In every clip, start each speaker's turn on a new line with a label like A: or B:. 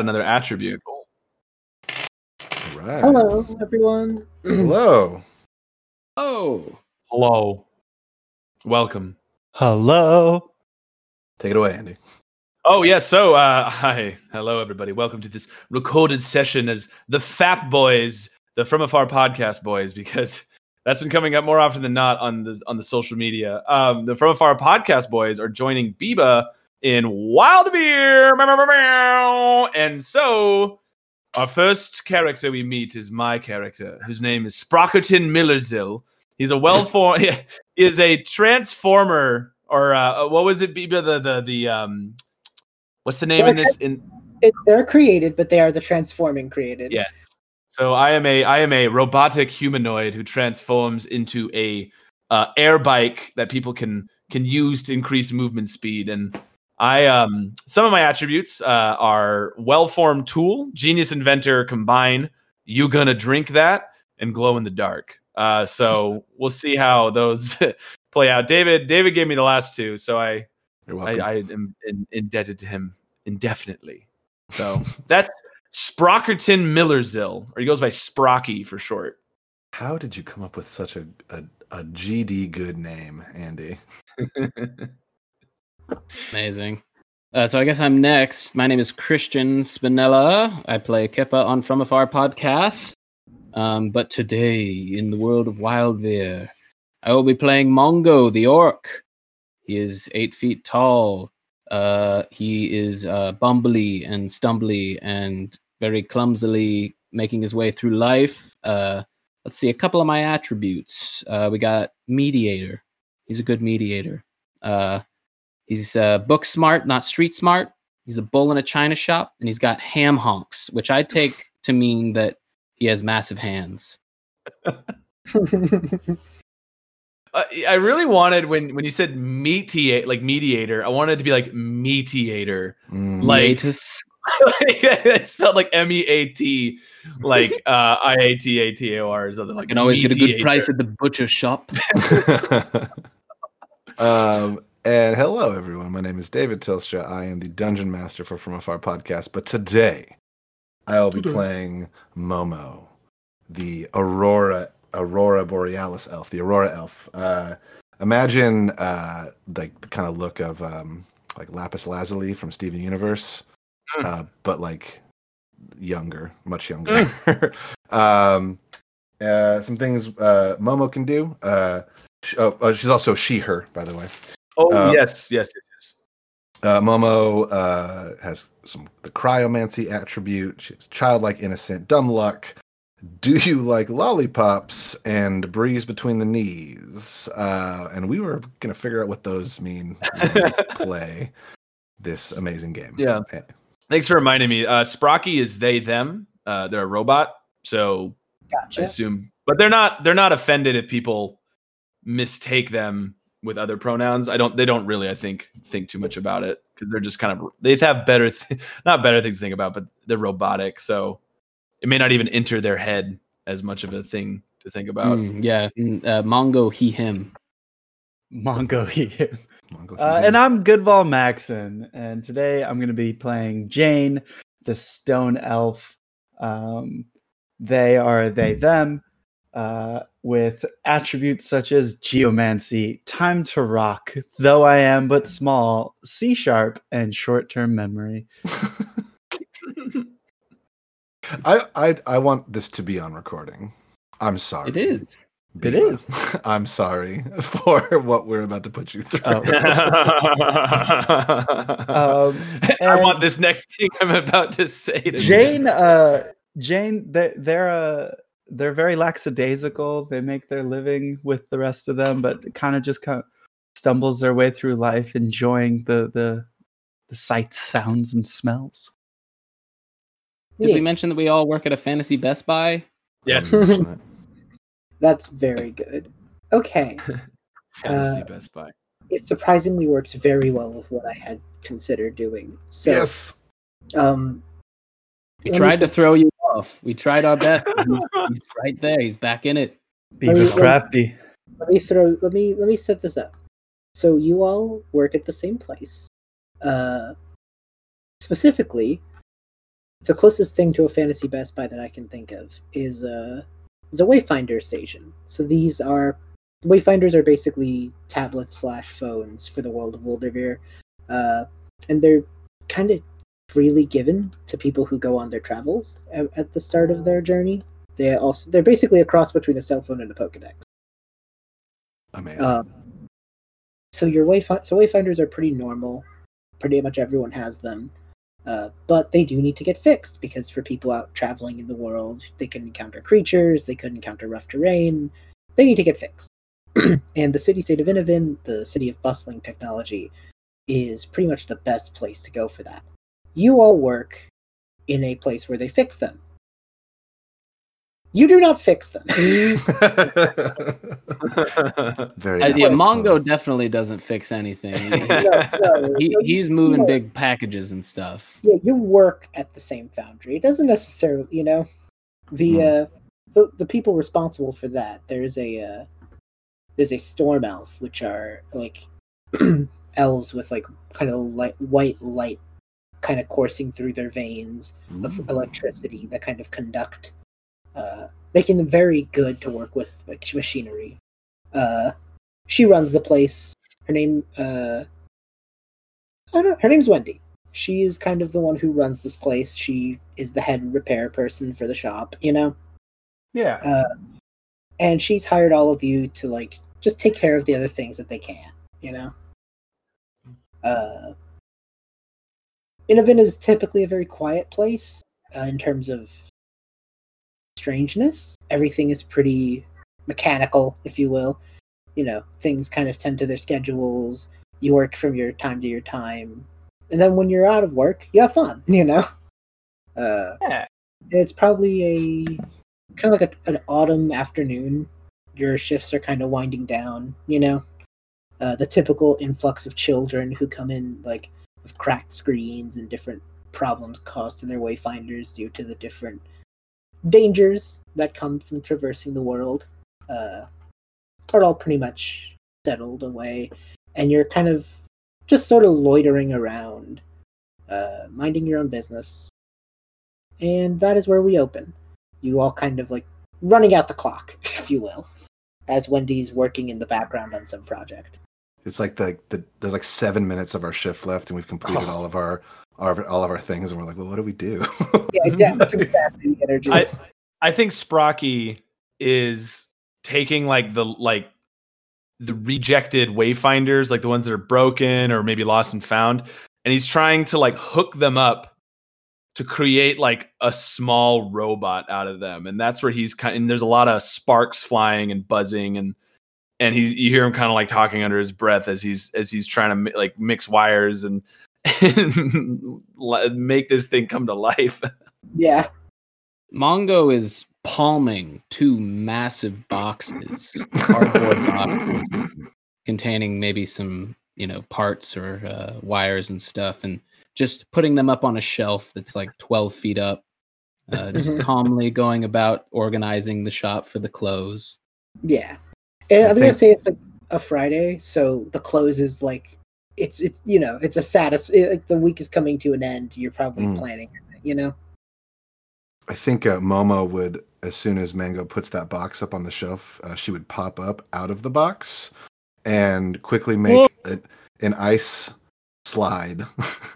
A: another attribute.
B: All right.
C: Hello, everyone.
B: Hello.
D: Oh,
A: Hello. Welcome.
E: Hello.
B: Take it away, Andy.
A: Oh yes, so uh hi. Hello everybody. Welcome to this recorded session as the Fap Boys, the From Afar podcast boys, because that's been coming up more often than not on the on the social media. Um the From Afar podcast boys are joining Biba in Wildveer. And so our first character we meet is my character, whose name is Sprockerton Millerzil. He's a well formed he is a transformer or uh, what was it Biba the the the um what's the name in this in
C: It, they're created, but they are the transforming created.
A: Yes. So I am a I am a robotic humanoid who transforms into a uh, air bike that people can can use to increase movement speed. And I um some of my attributes uh, are well formed tool, genius inventor, combine. You gonna drink that and glow in the dark. Uh, so we'll see how those play out. David David gave me the last two, so I I. I am in, indebted to him indefinitely. So that's Sprockerton Millerzil, or he goes by Sprocky for short.
B: How did you come up with such a, a, a GD good name, Andy?
D: Amazing. Uh, so I guess I'm next. My name is Christian Spinella. I play Kippa on From Afar podcast. Um, but today, in the world of Wildveer, I will be playing Mongo the orc. He is eight feet tall. Uh, he is uh, bumbly and stumbly and very clumsily making his way through life. Uh, let's see a couple of my attributes. Uh, we got mediator. He's a good mediator. He's uh, book smart, not street smart. He's a bull in a china shop, and he's got ham honks, which I take to mean that he has massive hands.
A: I really wanted when when you said mediate like mediator, I wanted it to be like mediator.
B: Mm,
A: Like-
D: Meatus.
A: it spelled like M E A T, like uh, I A T A T A R or something like.
D: You can always get a good price at the butcher shop.
B: um, and hello, everyone. My name is David Tilstra. I am the dungeon master for From Afar podcast. But today, I will be playing Momo, the Aurora Aurora Borealis elf, the Aurora elf. Uh, imagine uh, like the kind of look of um, like Lapis Lazuli from Steven Universe,
A: Mm.
B: uh, but like younger, much younger. um, uh, some things uh, Momo can do. Uh, oh, uh, she's also she/her, by the way.
A: Oh
B: Uh,
A: yes, yes, yes, yes.
B: Uh, Momo uh, has some the cryomancy attribute. She's childlike, innocent, dumb luck. Do you like lollipops and breeze between the knees? Uh, and we were gonna figure out what those mean when we play this amazing game.
A: Yeah.
B: Eh,
A: Thanks for reminding me. Uh, Sprocky is they them. Uh, they're a robot, so I assume, but they're not. They're not offended if people mistake them with other pronouns. I don't. They don't really. I think think too much about it because they're just kind of. They have better, th- not better things to think about, but they're robotic, so it may not even enter their head as much of a thing to think about.
D: Mm, yeah, uh, Mongo he him.
E: Mongo here.
B: Mongo
E: Uh,
B: Human.
E: and I'm Goodval Maxon, and today I'm going to be playing Jane, the Stone Elf. Um, they are they them, uh, with attributes such as geomancy, time to rock, though I am but small, C sharp, and short term memory.
B: I, I I want this to be on recording. I'm sorry.
D: It is.
E: It
B: Biba. I'm sorry for what we're about to put you through.
E: Oh. Um,
A: I want this next thing I'm about to say to.
E: Jane, uh, Jane, they, they're uh, they're very lackadaisical. They make their living with the rest of them, but kind of just kind of stumbles their way through life, enjoying the the the sights, sounds, and smells.
D: Did
C: Yeah,
D: we mention that we all work at a fantasy Best Buy?
A: Yes.
C: that's very good. Okay.
A: Fantasy
C: Uh,
A: Best Buy.
C: It surprisingly works very well with what I had considered doing. So,
B: yes.
C: um,
D: We tried to throw you off. We tried our best. He's, he's right there. He's back in it.
E: Beavis
C: Oh,
E: crafty.
C: let me throw let me let me set this up so you all work at the same place uh specifically the closest thing to a fantasy Best Buy that I can think of is a is a Wayfinder station. So these are Wayfinders are basically tablets slash phones for the world of Wilderveer, uh, and they're kind of freely given to people who go on their travels at, at the start of their journey. They also they're basically a cross between a cell phone and a Pokedex.
B: Amazing.
C: Um, so your wayfind so wayfinders are pretty normal. Pretty much everyone has them, uh, but they do need to get fixed because for people out traveling in the world, they can encounter creatures, they could encounter rough terrain. They need to get fixed. and the city state of Innovin, the city of bustling technology, is pretty much the best place to go for that. You all work in a place where they fix them. You do not fix them.
B: Very
D: Uh, yeah. Mongo definitely doesn't fix anything. He-
C: No, no,
D: he,
C: no,
D: he's moving
C: no.
D: big packages and stuff.
C: yeah, you work at the same foundry. It doesn't necessarily, you know, the
B: Hmm.
C: uh, the the people responsible for that. There's a uh, there's a storm elf, which are like elves with like kind of light white light, kind of coursing through their veins of
B: Mm.
C: electricity that kind of conduct, uh, making them very good to work with like machinery. Uh, she runs the place. Her name, uh, I don't know. Her name's Wendy. She is kind of the one who runs this place. She is the head repair person for the shop. You know,
E: Yeah.
C: uh, and she's hired all of you to like just take care of the other things that they can. You know, uh, Innovin is typically a very quiet place uh, in terms of strangeness. Everything is pretty mechanical, if you will. You know, things kind of tend to their schedules. You work from your time to your time, and then when you're out of work, you have fun. You know, uh,
E: Yeah.
C: it's probably a kind of like a, an autumn afternoon. Your shifts are kind of winding down. You know, uh, the typical influx of children who come in like with cracked screens and different problems caused to their wayfinders due to the different dangers that come from traversing the world uh, are all pretty much settled away, and you're kind of just sort of loitering around, uh, minding your own business. And that is where we open. You all kind of like running out the clock, if you will, as Wendy's working in the background on some project.
B: It's like the, the there's like seven minutes of our shift left, and we've completed
A: Oh.
B: all of our, our all of our things, and we're like, well, what do we do?
C: Yeah, yeah, that's exactly the energy.
A: I I think Sprocky is taking like the like the rejected wayfinders, like the ones that are broken or maybe lost and found, and he's trying to like hook them up to create like a small robot out of them. And that's where he's kind and there's a lot of sparks flying and buzzing and and he you hear him kind of like talking under his breath as he's as he's trying to mi- like mix wires and, and make this thing come to life.
C: yeah,
D: Mongo is palming two massive boxes, cardboard boxes, containing maybe some, you know, parts or uh, wires and stuff, and just putting them up on a shelf that's like 12 feet up. Uh, just
C: Mhm.
D: calmly going about organizing the shop for the close.
C: yeah. And
B: I
C: I'm gonna say it's like a Friday, so the close is like it's it's you know it's a satis. It, like the week is coming to an end. You're probably
B: Mm.
C: planning, you know.
B: I think uh, Momo would, as soon as Mongo puts that box up on the shelf, uh, she would pop up out of the box and quickly make a, an ice slide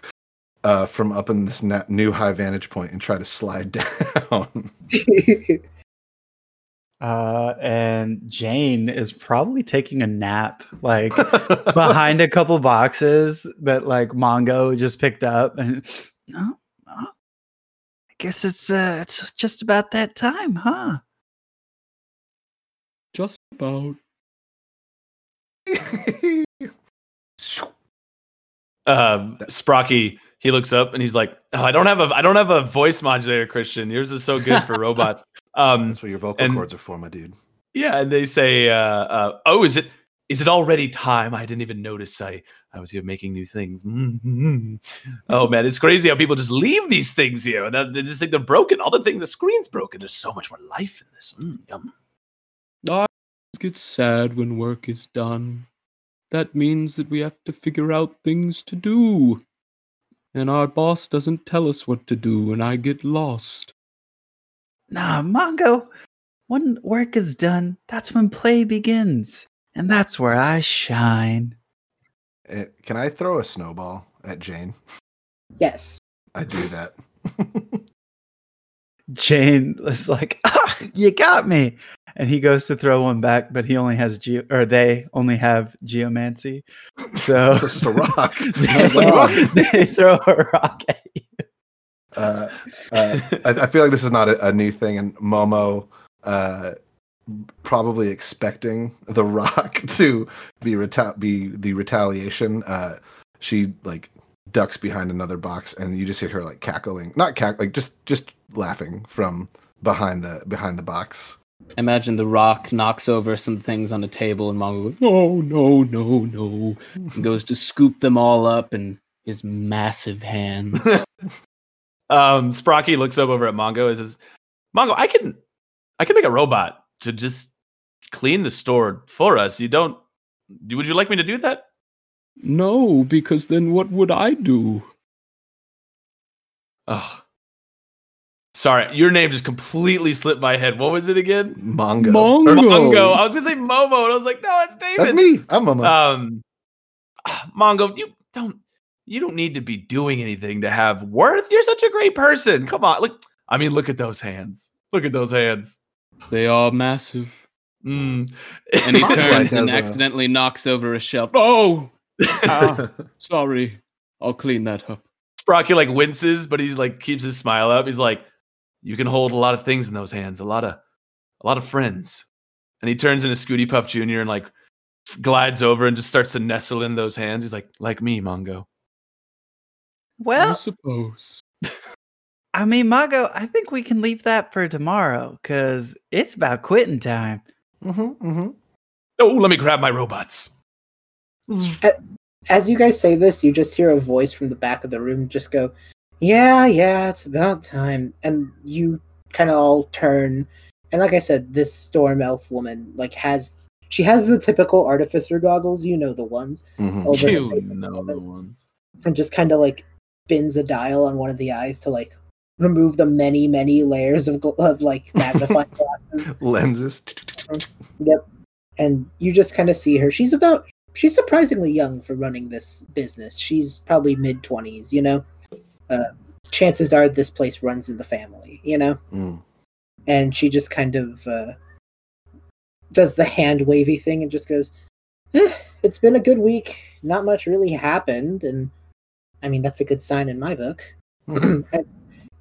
B: uh, from up in this na- new high vantage point and try to slide down.
E: Uh, and Jane is probably taking a nap, like behind a couple boxes that like Mongo just picked up, and no, no. I guess it's uh, it's just about that time, huh?
D: Just about.
A: um Sprocky he looks up and he's like oh i don't have a i don't have a voice modulator christian yours is so good for robots um
B: That's what your vocal
A: And-
B: cords are for, my dude.
A: yeah and they say uh, uh oh is it is it already time i didn't even notice i i was here making new things Mm-hmm. oh man it's crazy how people just leave these things here and they just think they're broken all the things the screen's broken there's so much more life in this Mm, yum.
D: I get sad when work is done. That means that we have to figure out things to do. and our boss doesn't tell us what to do, and I get lost.
E: Nah, Mongo. When work is done, that's when play begins, and that's where I shine.
B: Eh, Can I throw a snowball at Jane?
C: Yes.
B: I do that.
E: Jane is like, ah, "You got me," and he goes to throw one back, but he only has geo, or they only have geomancy, so
B: So it's just a rock.
E: they,
B: Just a rock.
E: they throw a rock at you.
B: Uh, uh, I, I feel like this is not a, a new thing, and Momo uh, probably expecting the rock to be reta- be the retaliation. Uh, she like ducks behind another box, and you just hear her like cackling, not cack, like just just laughing from behind the behind the box.
D: Imagine the rock knocks over some things on a table, and Mongo goes, "No, no, no, no," and goes to scoop them all up in his massive hands.
A: Um, Sprocky looks up over at Mongo and says, "Mongo, I can, I can make a robot to just clean the store for us. You don't? Would you like me to do that?"
D: no, because then what would I do?
A: Oh, sorry, your name just completely slipped my head. What was it again?
B: Mongo.
D: Mongo.
B: Or-
A: Mongo. I was gonna say Momo, and I was like, no, it's David.
B: That's me. I'm Momo.
A: Um, Mongo, you don't, you don't need to be doing anything to have worth. You're such a great person. Come on, look. I mean, look at those hands. Look at those hands.
D: They are massive.
A: Mm.
D: And he turns and
B: a-
D: accidentally knocks over a shelf. Oh, Ah. sorry. I'll clean that up.
A: Sprocky like winces, but he's like keeps his smile up. He's like, "You can hold a lot of things in those hands. A lot of, a lot of friends." And he turns into Scooty Puff Jr. and like glides over and just starts to nestle in those hands. He's like, "Like me, Mongo."
D: I
E: Well,
D: suppose.
E: I mean, Mongo, I think we can leave that for tomorrow because it's about quitting time.
B: Mhm, mhm.
A: Oh, let me grab my robots.
C: As you guys say this, you just hear a voice from the back of the room just go, Yeah, yeah, it's about time. And you kind of all turn. And like I said, this storm elf woman, like, has. She has the typical artificer goggles, you know the ones,
B: Mhm.
A: You
C: face at the
A: know the ones.
C: and just kind of like spins a dial on one of the eyes to like remove the many, many layers of, gl- of like magnifying glasses.
B: Lenses.
C: Yep. And you just kind of see her. She's about she's surprisingly young for running this business. She's probably mid 20s, you know. Uh chances are this place runs in the family, you know.
B: Mm.
C: And she just kind of uh does the hand wavy thing and just goes, eh, "It's been a good week. Not much really happened." And I mean, that's a good sign in my book.
B: Mhm.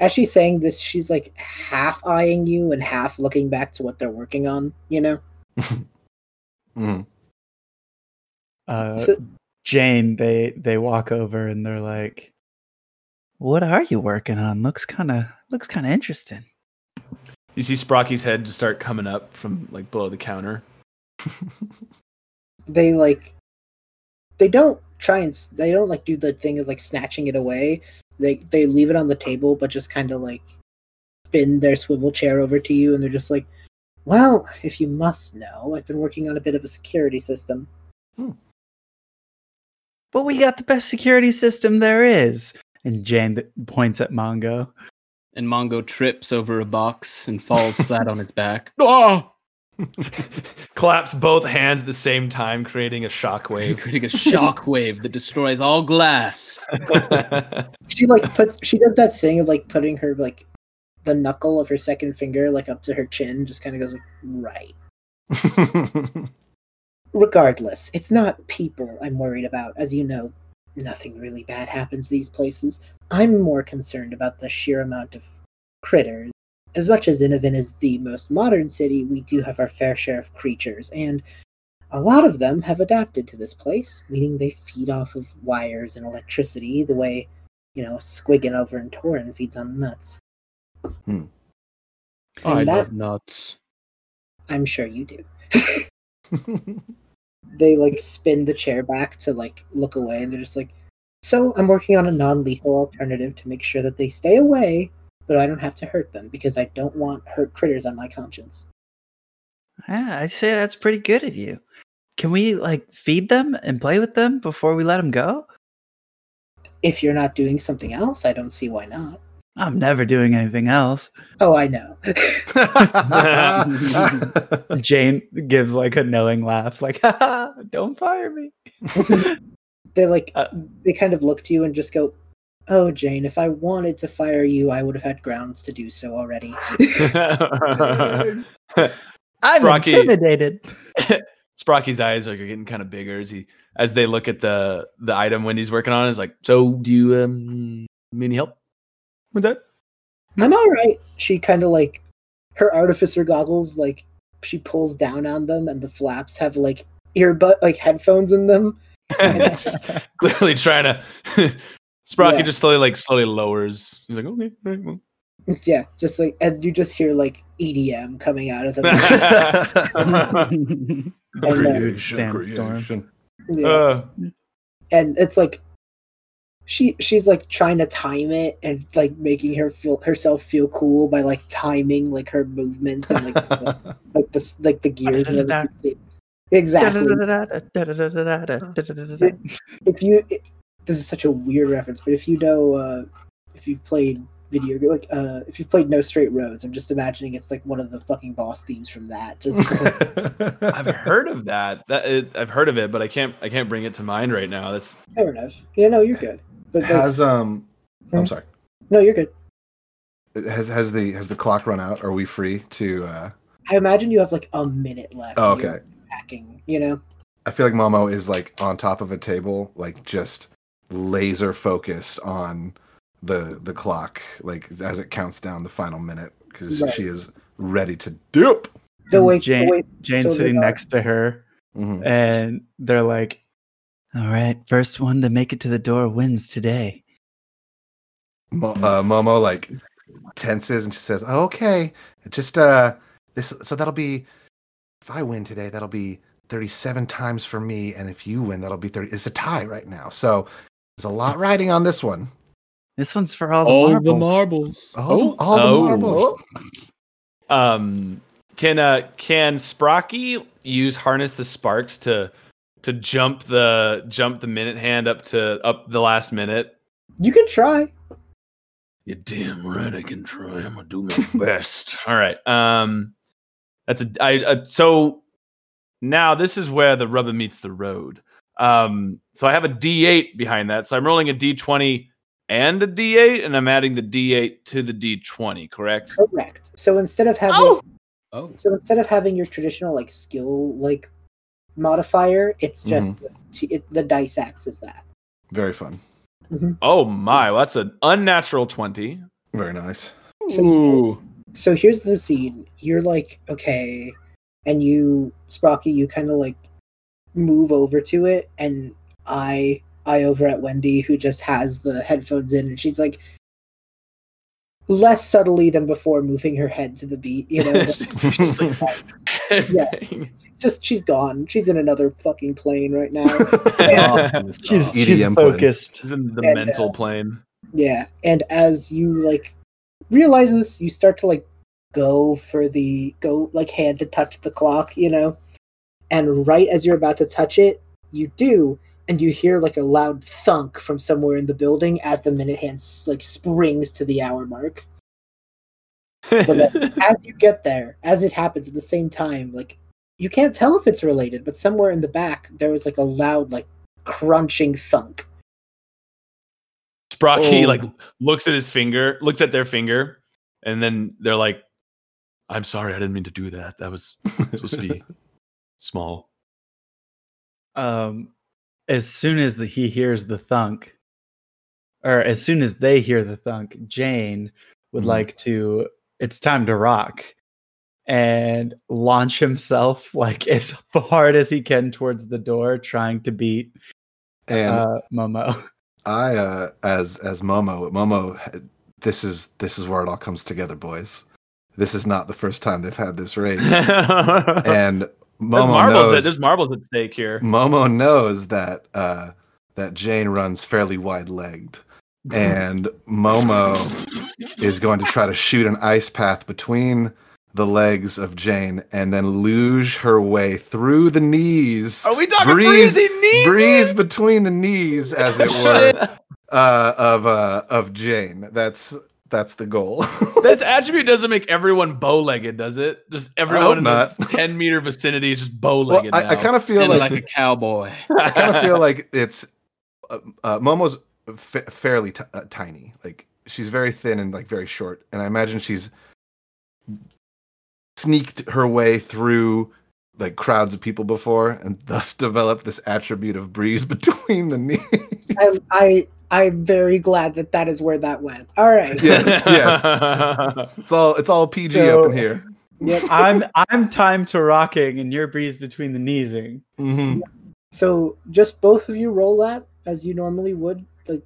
C: As she's saying this, she's like half eyeing you and half looking back to what they're working on, you know.
B: Mhm.
E: Uh,
C: So-
E: Jane, they they walk over and they're like, "What are you working on? Looks kind of looks kind of interesting."
A: You see Sprocky's head just start coming up from like below the counter.
C: they like they don't try and they don't like do the thing of like snatching it away they they leave it on the table but just kind of like spin their swivel chair over to you and they're just like well if you must know i've been working on a bit of a security system Hmm.
E: But we got the best security system there is. And Jane points at Mongo.
D: And Mongo trips over a box and falls flat on its back. Ah!
A: Claps both hands at the same time, creating a shockwave.
D: Creating a shockwave that destroys all glass.
C: she like puts she does that thing of like putting her like the knuckle of her second finger like up to her chin just kind of goes like right regardless it's not people i'm worried about as you know nothing really bad happens these places i'm more concerned about the sheer amount of critters as much as Innovin is the most modern city we do have our fair share of creatures and a lot of them have adapted to this place meaning they feed off of wires and electricity the way you know squiggin over in Torin feeds on nuts
B: Hmm.
D: I
C: And that-
D: love nuts.
C: i'm sure you do they like spin the chair back to like look away and they're just like so i'm working on a non-lethal alternative to make sure that they stay away but i don't have to hurt them because i don't want hurt critters on my conscience
E: Yeah, I say that's pretty good of you. Can we like feed them and play with them before we let them go?
C: if you're not doing something else, I don't see why not.
E: I'm never doing anything else.
C: Oh, I know.
E: Jane gives like a knowing laugh, like, Haha, don't fire me.
C: they like
A: Uh,
C: they kind of look to you and just go, "Oh, Jane, if I wanted to fire you, I would have had grounds to do so already."
E: I'm
A: Rocky.
E: intimidated.
A: Sprocky's eyes are getting kind of bigger as he as they look at the the item Wendy's working on. Is like, "So, do you um need any help with that?"
C: I'm all right. She kind of like her artificer goggles, like she pulls down on them, and the flaps have like earbud like headphones in them.
A: just clearly trying to. Sprocky
C: Yeah.
A: just slowly like slowly lowers. He's like, "Okay, all right, well."
C: Yeah, just like and you just hear like EDM coming out of them.
B: Creation,
E: Sandstorm.
B: creation.
C: yeah.
A: Uh,
C: and it's like she she's like trying to time it and like making her feel herself feel cool by like timing like her movements and like the, like the like the gears and everything. exactly if you it, this is such a weird reference but if you know uh if you've played video like uh if you've played no straight roads i'm just imagining it's like one of the fucking boss themes from that just
A: I've heard of that. That it, I've heard of it, but I can't I can't bring it to mind right now. That's
C: fair enough yeah no you're good but like,
B: has um I'm
C: Hmm?
B: sorry.
C: no you're good
B: Has has the has the clock run out? Are we free to uh
C: i imagine you have like a minute left
B: oh, okay.
C: packing you know
B: I feel like Momo is like on top of a table, like just laser focused on the the clock, like as it counts down the final minute, because
C: Right.
B: she is ready to dupe.
C: the way,
E: Jane,
C: the way
E: Jane's sitting next to her,
B: Mhm.
E: and they're like, "All right, first one to make it to the door wins today."
B: Mo- uh, Momo like tenses and she says, oh, "Okay, just uh, this. So that'll be if I win today, that'll be thirty-seven times for me, and if you win, that'll be thirty. It's a tie right now, so there's a lot riding on this one.
E: This one's for all the marbles.
D: marbles.
B: All, the, all the
A: Oh.
B: marbles.
A: um can uh can Sprocky use harness the sparks to to jump the jump the minute hand up to up the last minute?
C: you could try
A: You're damn right I can try. I'm gonna do my best. All right. Um that's a I uh, so now this is where the rubber meets the road. Um so I have a D8 behind that. So I'm rolling a D20 and a D8 and I'm adding the D8 to the D20, correct?
C: correct so instead of having
A: Oh. Oh.
C: so instead of having your traditional like skill like modifier it's just the, t- it, the dice acts as that
B: Very fun.
A: Oh my, well, that's an unnatural 20.
B: Very nice.
C: So-
A: Ooh.
C: so here's the scene you're like okay and you sprocky you kind of like move over to it and i i over at wendy who just has the headphones in and she's like less subtly than before moving her head to the beat you know
A: She's like,
C: Yeah. just she's gone she's in another fucking plane right now
E: She's,
B: EDM
E: she's
B: plan.
E: focused.
A: She's in the
C: And,
A: mental
C: uh,
A: plane.
C: Yeah, and as you like realize this, you start to like go for the go like hand to touch the clock, you know. And right as you're about to touch it, you do, and you hear like a loud thunk from somewhere in the building as the minute hand like springs to the hour mark. But as you get there, as it happens at the same time, like you can't tell if it's related, but somewhere in the back there was like a loud like crunching thunk.
A: Sprocky
E: Oh.
A: like looks at his finger, looks at their finger, and then they're like, "I'm sorry, I didn't mean to do that. That was supposed to be small."
E: Um, as soon as the, he hears the thunk, or as soon as they hear the thunk, Jane would
B: Mhm.
E: like to. It's time to rock, and launch himself like as hard as he can towards the door, trying to beat
B: and
E: uh, Momo.
B: I, uh, as as Momo, Momo, this is this is where it all comes together, boys. This is not the first time they've had this race, and
A: there's
B: Momo
A: marbles. At, there's marbles at stake here.
B: Momo knows that uh, that Jane runs fairly wide legged, and Momo is going to try to shoot an ice path between the legs of Jane and then luge her way through the knees,
A: Are we talking
B: Breeze-
A: breezy knees?
B: breeze between the knees, as it were, uh, of uh, of Jane. That's that's the goal.
A: This attribute doesn't make everyone bow-legged, does it? Just everyone in
B: not.
A: the ten meter vicinity is just bow-legged.
B: I, I kind of feel like,
D: like,
B: the-
D: a cowboy.
B: I kind of feel like it's uh, uh, Momo's fa- fairly t- uh, tiny. Like she's very thin and like very short, and I imagine she's sneaked her way through like crowds of people before, and thus developed this attribute of breeze between the knees.
C: I, I I'm very glad that that is where that went. All right.
B: Yes, yes. it's all it's all PG
E: So-
B: up in here.
C: Yep.
E: I'm I'm time to rocking, and you're breeze between the kneesing.
B: hmm
C: So just both of you roll that as you normally would, like.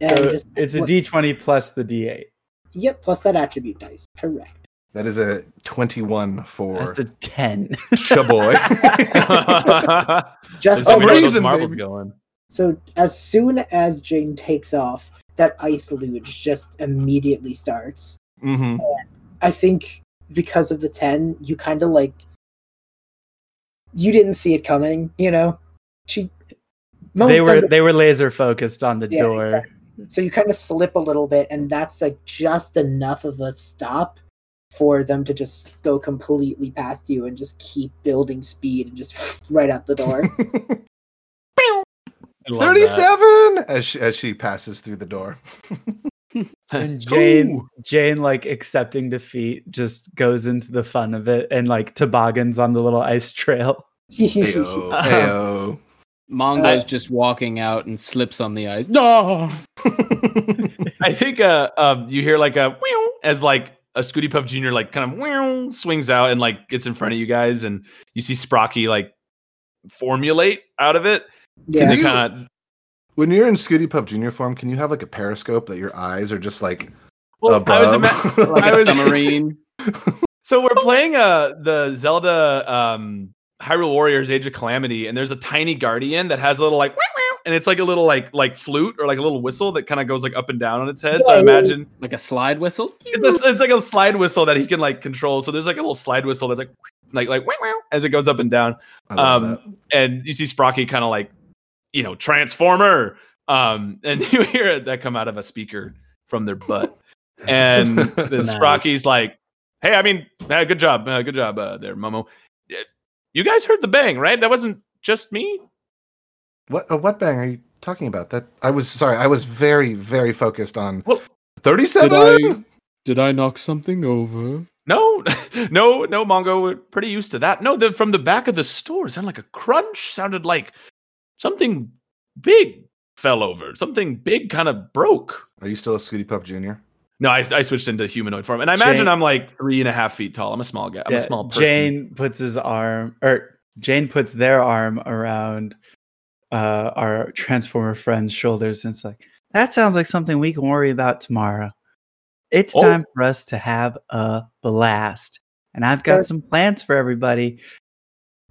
C: And
E: So
C: just
E: it's a
C: what-
E: D20 plus the D8.
C: Yep, plus that attribute dice. Correct.
B: That is a twenty-one for
E: That's a 10.
B: Chaboy.
C: Just
A: There's
B: Oh,
A: some of those
B: reason,
A: marbles
B: baby.
A: going.
C: So as soon as Jane takes off, that ice luge just immediately starts.
B: hmm
C: I think because of the ten, you kind of like you didn't see it coming. You know, she. Mo
E: they were
C: Thunder-
E: they were laser focused on the
C: Yeah,
E: door.
C: exactly. so you kind of slip a little bit, and that's like just enough of a stop for them to just go completely past you and just keep building speed and just right out the door.
A: I love that.
B: Thirty-seven as she, as she passes through the door.
E: And Jane
A: Ooh.
E: Jane like accepting defeat just goes into the fun of it and like toboggans on the little ice trail.
B: Ayo, ayo.
D: Mongo's
C: Uh,
D: just walking out and slips on the ice. No.
A: I think uh um you hear like a as like a Scooty Puff Jr. like kind of swings out and like gets in front of you guys and you see Sprocky like formulate out of it.
C: Yeah.
A: And they
B: you-
A: kind of
B: when you're in Scooty Puff Junior form, can you have like a periscope that your eyes are just like
A: well,
B: above?
A: I was ima-
D: Like
A: I
D: a
A: was-
D: submarine.
A: so we're playing uh the Zelda um Hyrule Warriors Age of Calamity and there's a tiny guardian that has a little like "Meow, meow," and it's like a little like like flute or like a little whistle that kind of goes like up and down on its head. So I
C: Yeah, yeah.
A: imagine
D: Like a slide whistle.
A: it's, a, it's like a slide whistle that he can like control. So there's like a little slide whistle that's like like like "Meow, meow," as it goes up and down.
B: I love
A: um,
B: that.
A: and you see Sprocky kind of like, you know, transformer. Um, and you hear that come out of a speaker from their butt, and the
D: Nice.
A: Sprocky's like, "Hey, I mean, uh, good job, uh, good job uh, there, Momo. You guys heard the bang, right? That wasn't just me.
B: What uh, what bang are you talking about? That I was sorry. I was very very focused on
A: Well,
B: thirty-seven.
D: Did I knock something over?
A: No, no, no, Mongo. We're pretty used to that. No, the from the back of the store sounded like a crunch. Sounded like something big fell over. Something big kind of broke.
B: Are you still a Scooty Puff Junior?
A: No, I, I switched into humanoid form, and I imagine
E: Jane-
A: I'm like three and a half feet tall. I'm a small guy. I'm
E: Yeah,
A: a small person.
E: Jane puts his arm or Jane puts their arm around uh our transformer friend's shoulders and it's like that sounds like something we can worry about tomorrow. It's
A: Oh.
E: time for us to have a blast. And I've got
C: Sure.
E: some plans for everybody.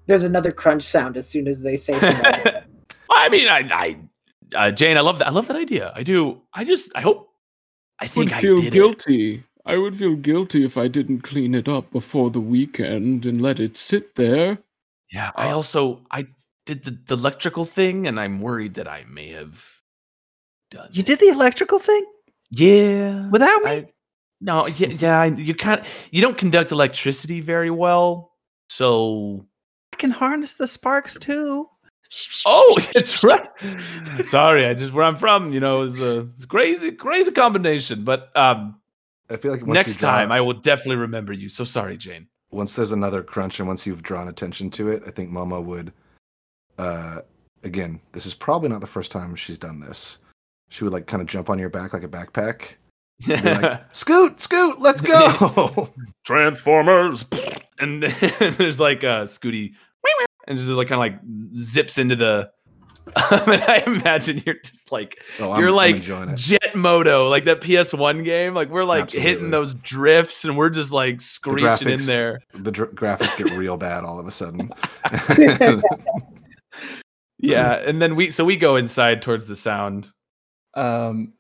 C: There's another crunch sound as soon as they say tomorrow.
A: I mean, I, I, uh, Jane, I love that. I love that idea. I do. I just, I hope. I think
F: would
A: I
F: feel
A: did it.
F: guilty. I would feel guilty if I didn't clean it up before the weekend and let it sit there.
A: Yeah. I
F: Uh,
A: also, I did the, the electrical thing, and I'm worried that I may have done.
E: You
A: it.
E: did the electrical thing
A: Yeah.
E: without me?
A: I, no. Yeah. Yeah. You can't. You don't conduct electricity very well, so.
E: I can harness the sparks too.
A: Oh, it's right. Sorry, I just where I'm from, you know, it's a it's crazy, crazy combination. But um,
B: I feel like
A: next time I will definitely remember you. So sorry, Jane.
B: once there's another crunch and once you've drawn attention to it, I think Momo would. Uh, again, this is probably not the first time she's done this. She would like kind of jump on your back like a backpack. like, scoot, scoot, let's go.
A: Transformers, and there's like a Scooty, and just like kind of like zips into the. and I imagine you're just like
B: oh,
A: you're
B: I'm
A: like
B: enjoying it.
A: Jet Moto, like that PS1 game. Like we're like
B: Absolutely.
A: hitting those drifts, and we're just like
B: The
A: screeching in there.
B: The dr- graphics get real bad all of a sudden.
A: Yeah, and then we so we go inside towards the sound.
E: Um,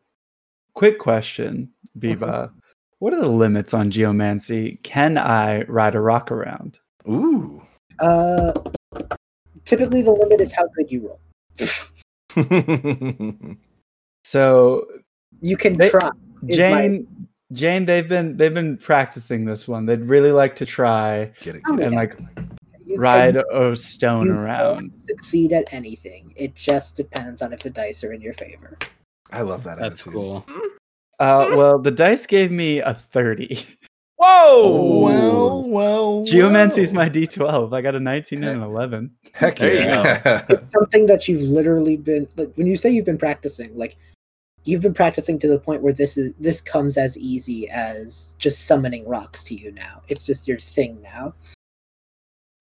E: quick question, Biba. What are the limits on geomancy? Can I ride a rock around?
B: Ooh.
C: uh, typically, the limit is how good you roll.
E: So
C: You can
E: They-
C: try. is my-
E: Jane, Jane, they've been they've been practicing this one. They'd really like to try
B: Get it.
C: Oh,
B: Get
E: and
C: yeah.
E: like
C: you
E: ride
C: can-
E: a stone
C: you
E: around.
C: don't succeed at anything. It just depends on if the dice are in your favor.
B: I love that
D: That's
B: attitude.
D: cool.
E: Uh, well, the dice gave me a thirty.
A: Whoa!
B: Well, well,
E: Geomancy's
B: well.
E: my D12. I got a 19 and an 11.
B: Heck
A: There
B: yeah.
C: It's something that you've literally been like when you say you've been practicing, like you've been practicing to the point where this is this comes as easy as just summoning rocks to you now. It's just your thing now.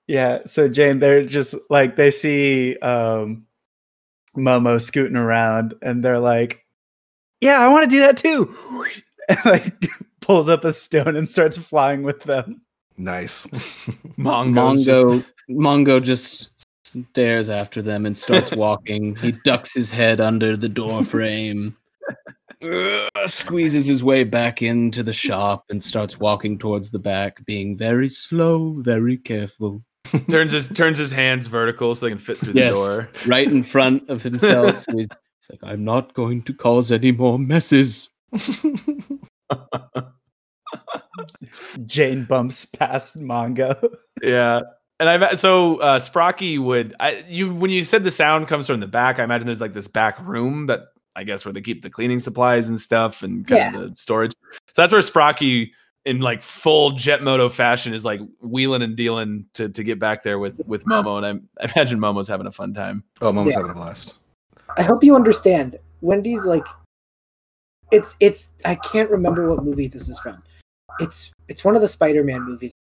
E: Yeah, so Jane, they're just like they see um Momo scooting around and they're like, Yeah, I want to do that too. And like pulls up a stone and starts flying with them.
B: nice.
A: Mongo's just-
D: Mongo Mongo just stares after them and starts walking. he ducks his head under the door frame, uh, squeezes his way back into the shop, and starts walking towards the back, being very slow, very careful.
A: turns his turns his hands vertical so they can fit through the
D: Yes,
A: door.
D: right in front of himself. So he's, he's like, "I'm not going to cause any more messes."
E: Jane bumps past Mongo.
A: Yeah. And I so uh Sprocky would I you when you said the sound comes from the back, I imagine there's like this back room that I guess where they keep the cleaning supplies and stuff and kind of the storage. So that's where Sprocky in like full jet moto fashion is like wheeling and dealing to to get back there with with Momo and I, I imagine Momo's having a fun time.
B: Oh, Momo's
C: Yeah.
B: having a blast.
C: I hope you understand. Wendy's like it's it's I can't remember what movie this is from. It's it's one of the Spider-Man movies.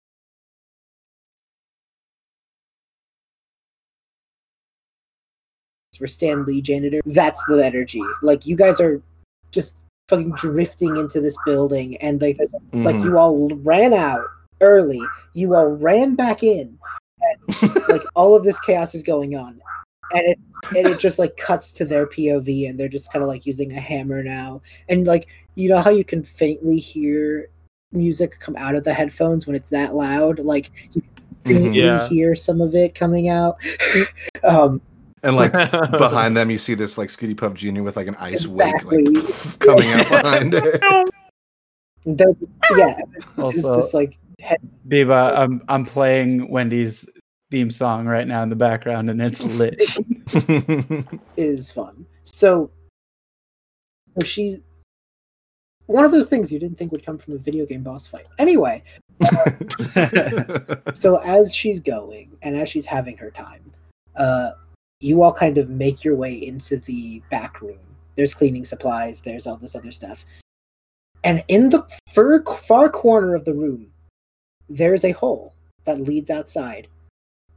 C: Where Stan Lee janitor. That's the energy. Like you guys are just fucking drifting into this building and like like
B: Mhm.
C: you all ran out early. You all ran back in. And, like all of this chaos is going on. And it and it just like cuts to their POV and they're just kind of like using a hammer now. And like you know how you can faintly hear music come out of the headphones when it's that loud? Like you can
B: Mhm.
A: Yeah.
C: hear some of it coming out. um
B: And like behind them, you see this like Scooty Puff Jr. with like an ice
C: Exactly.
B: wake like coming out behind it.
C: they're- yeah, it's
E: Also,
C: just like head
E: Biba, I'm I'm playing Wendy's theme song right now in the background and it's lit.
C: is fun. So, so she's one of those things you didn't think would come from a video game boss fight. Anyway, so as she's going and as she's having her time, uh, you all kind of make your way into the back room. There's cleaning supplies. There's all this other stuff, and in the far, far corner of the room, there's a hole that leads outside,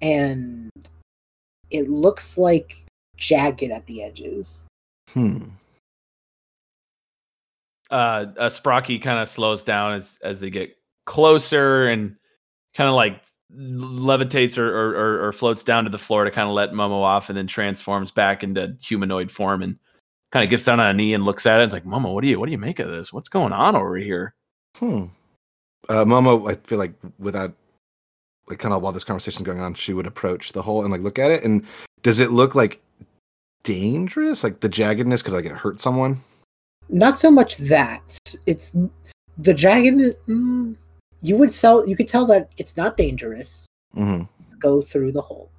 C: and it looks like jagged at the edges.
B: hmm.
A: Uh, uh Sprocky kind of slows down as as they get closer and kind of like levitates or, or or floats down to the floor to kind of let Momo off and then transforms back into humanoid form and kind of gets down on a knee and looks at it. It's like, Momo, what do you what do you make of this? What's going on over here?
B: Hmm. Uh, Momo, I feel like without like kind of while this conversation's going on, she would approach the hole and like look at it. And does it look like dangerous? Like the jaggedness could like it hurt someone?
C: Not so much that it's the dragon. Mm, you would sell. You could tell that it's not dangerous.
B: hmm
C: Go through the hole.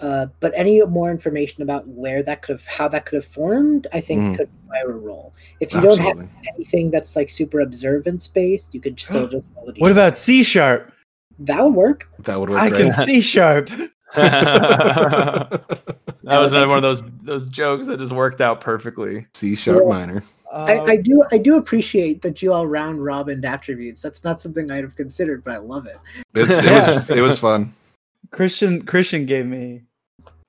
C: Uh, but any more information about where that could have, how that could have formed, I think
B: Mhm.
C: could require a roll. If you don't have anything that's like super observance based, you could still just roll it.
E: what about C sharp?
C: that would work?
B: That would work.
E: I can
B: great.
E: C sharp.
A: that was another one of those those jokes that just worked out perfectly.
B: C sharp
C: Yeah.
B: minor.
C: I, I do I do appreciate that you all round robin attributes. That's not something I'd have considered, but I love it.
B: It's, it was it was fun.
E: Christian Christian gave me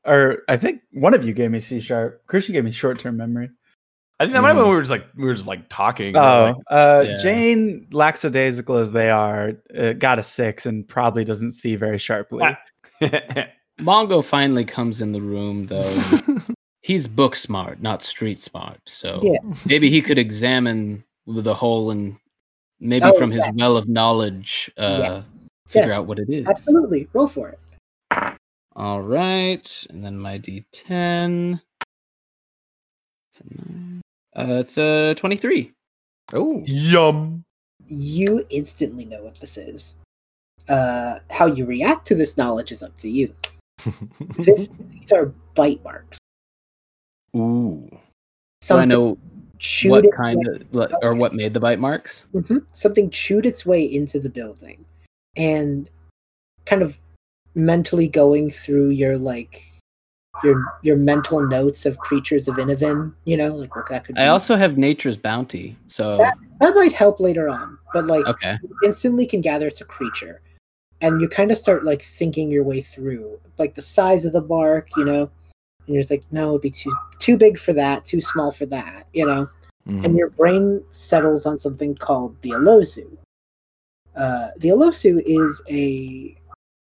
E: or I think one of you gave me C sharp. Christian gave me short term memory.
A: I think that might have been
B: Mhm.
A: we were just like we were just like talking.
E: Oh, uh,
D: Yeah.
E: Jane, lackadaisical as they are, uh, got a six and probably doesn't see very sharply.
D: Mongo finally comes in the room, though. He's book smart, not street smart. So
C: Yeah.
D: maybe he could examine the hole and maybe
C: Oh,
D: from his
C: yeah.
D: well of knowledge, uh,
C: Yes.
D: figure
C: Yes,
D: out what it is.
C: Absolutely, roll for it.
D: All right, and then my D10. It's a nine. Uh, it's a 23.
B: Oh,
A: Yum.
C: You instantly know what this is. Uh, how you react to this knowledge is up to you. This, these are bite marks.
B: Ooh.
D: Do I know what kind of or what made the bite marks?
C: Mhm. something chewed its way into the building, and kind of mentally going through your like your your mental notes of creatures of Innovin. You know, like what that could be.
D: I also have Nature's Bounty, so
C: That- that might help later on, but like
D: okay.
C: you instantly can gather it's a creature and you kind of start like thinking your way through like the size of the bark you know and you're just like no it'd be too too big for that too small for that you know
B: Mhm.
C: and your brain settles on something called the alosu uh, the alosu is a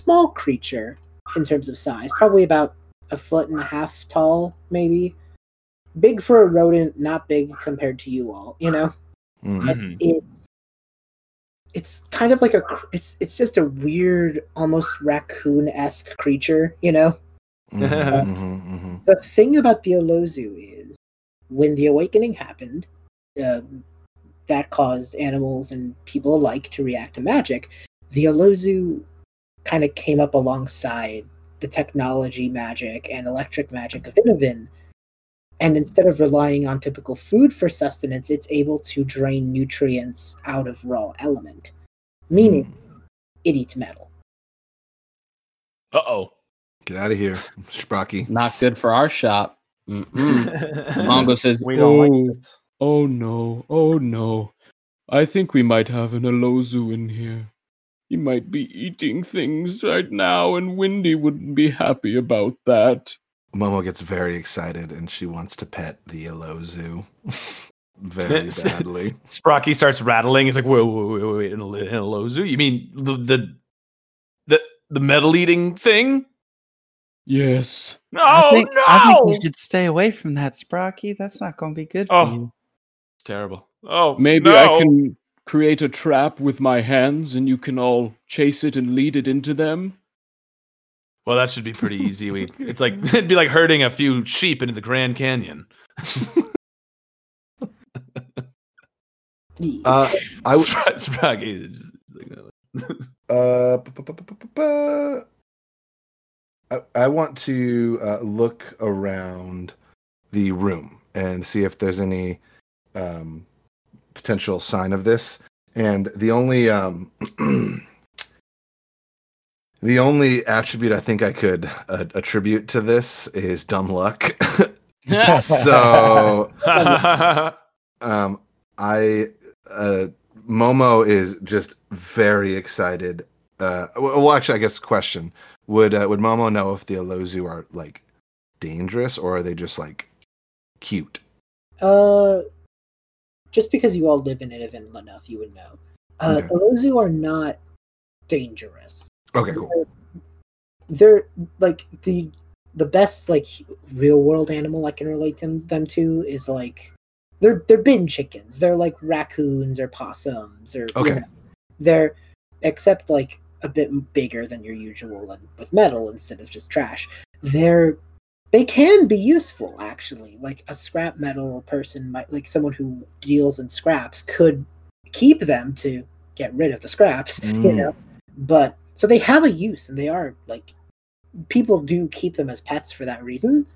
C: small creature in terms of size probably about a foot and a half tall maybe big for a rodent not big compared to you all you know
B: Mhm.
A: Mhm.
C: it's it's kind of like a it's it's just a weird almost raccoon-esque creature you know
B: Mhm, mhm, mhm.
C: the thing about the alozu is when the awakening happened uh, that caused animals and people alike to react to magic the alozu kind of came up alongside the technology magic and electric magic of Innovin. And instead of relying on typical food for sustenance, it's able to drain nutrients out of raw element, meaning it eats metal.
A: Uh oh.
B: Get out of here, Sprocky.
D: Not good for our shop. Mm-mm. Mongo says,
E: We don't
F: Oh.
E: like this.
F: Oh no, oh no. I think we might have an Alozu in here. He might be eating things right now, and Windy wouldn't be happy about that.
B: Momo gets very excited and she wants to pet the yellow zoo very badly.
A: Sprocky starts rattling. He's like, wait, wait, wait, wait, wait, in a, lozu? You mean the the the, the metal eating thing?
F: Yes.
A: No,
E: I think,
A: no!
E: I think you should stay away from that, Sprocky. That's not going to be good for
A: Oh.
E: you.
A: It's terrible. Oh,
F: Maybe
A: no.
F: I can create a trap with my hands and you can all chase it and lead it into them.
A: Well, that should be pretty easy. We, it's like it'd be like herding a few sheep into the Grand Canyon.
B: Uh, I w-
A: Spro- Sprocky like, uh,
B: uh, bu- bu- bu- I, I want to uh, look around the room and see if there's any um, potential sign of this. And the only um, the only attribute I think I could uh, attribute to this is dumb luck. so um, I uh, Momo is just very excited. Uh, well, well, actually, I guess question would uh, would Momo know if the Alozu are like dangerous or are they just like cute?
C: Uh, just because you all live in Innovin enough, you would know. Uh,
B: Okay.
C: The Lozu are not dangerous.
B: Okay, cool.
C: They're, they're like the the best like real world animal I can relate them them to is like they're they're bin chickens. They're like raccoons or possums or you
B: Okay.
C: know, they're except like a bit bigger than your usual and with metal instead of just trash. They're they can be useful actually. Like a scrap metal person might like someone who deals in scraps could keep them to get rid of the scraps, you
B: Mm.
C: know. But so they have a use and they are like people do keep them as pets for that reason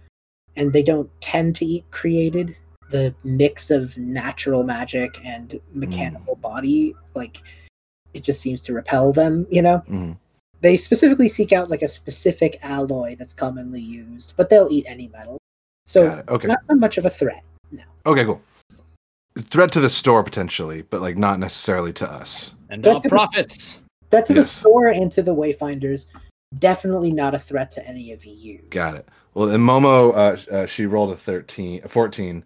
C: and they don't tend to eat created the mix of natural magic and mechanical body like it just seems to repel them you know
B: Mhm.
C: they specifically seek out like a specific alloy that's commonly used but they'll eat any metal so
B: Okay.
C: not so much of a threat No.
B: Okay, cool. Threat to the store potentially, but like not necessarily to us.
D: and
C: That
D: all
C: could-
D: profits.
C: threat to the store and to the wayfinders definitely not a threat to any of you
B: Got it. Well, and Momo, uh, uh, she rolled a 13, a 14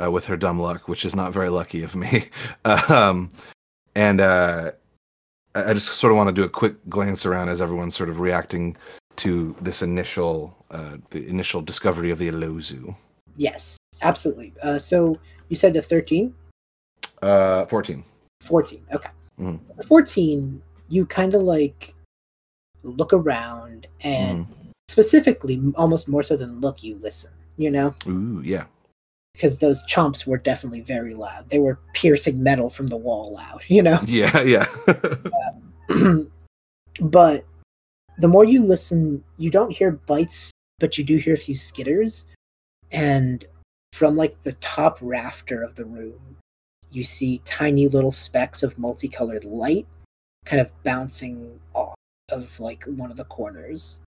B: uh, with her dumb luck, which is not very lucky of me. um, and uh, I just sort of want to do a quick glance around as everyone's sort of reacting to this initial, uh, the initial discovery of the Elozu.
C: yes absolutely uh, so you said a 13
B: Uh, 14.
C: 14 okay
B: Mhm.
C: 14 you kind of like look around and
B: Mm-hmm.
C: specifically almost more so than look you listen you know
B: Ooh, yeah.
C: Because those chomps were definitely very loud. They were piercing metal from the wall loud, you know?
B: yeah, yeah.
C: but the more you listen, you don't hear bites, but you do hear a few skitters. And from like the top rafter of the room, you see tiny little specks of multicolored light kind of bouncing off of like one of the corners.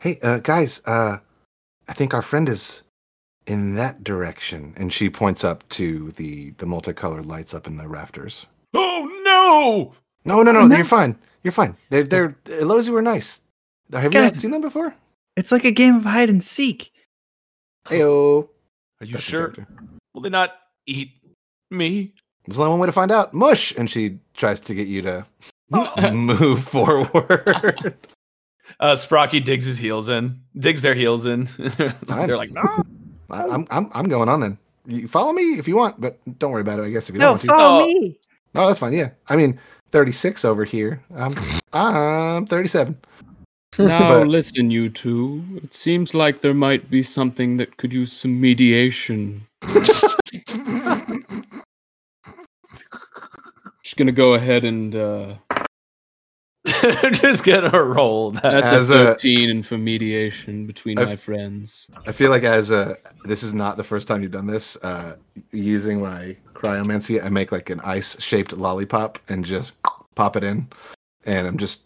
B: hey, uh, guys, uh, I think our friend is in that direction. And she points up to the the multicolored lights up in the rafters.
A: oh no!
B: No, no, no,
E: No.
B: you're fine. You're fine. They're they're Elozy were nice. Have you not seen them before?
E: It's like a game of hide and seek.
B: Heyo.
A: Are you
B: That's
A: sure? Will they not eat me?
B: There's only one way to find out. Mush, and she tries to get you to move forward.
A: Uh, Sprocky digs his heels in, digs their heels in. They're like, no.
B: I, I'm I'm I'm going on then. You follow me if you want, but don't worry about it. I guess if you
E: No,
B: don't want to.
E: follow
A: Oh.
E: me.
B: No, that's fine. Yeah, I mean, 36 over here. I'm I'm 37.
F: Now
B: But-
F: listen, you two. It seems like there might be something that could use some mediation. Just gonna go ahead and uh,
A: just gonna roll that.
F: that's
B: As
F: a
B: a-
F: thirteen and for mediation between
B: I-
F: my friends.
B: I feel like as a this is not the first time you've done this. Uh, using my cryomancy, I make like an ice shaped lollipop and just pop it in, and I'm just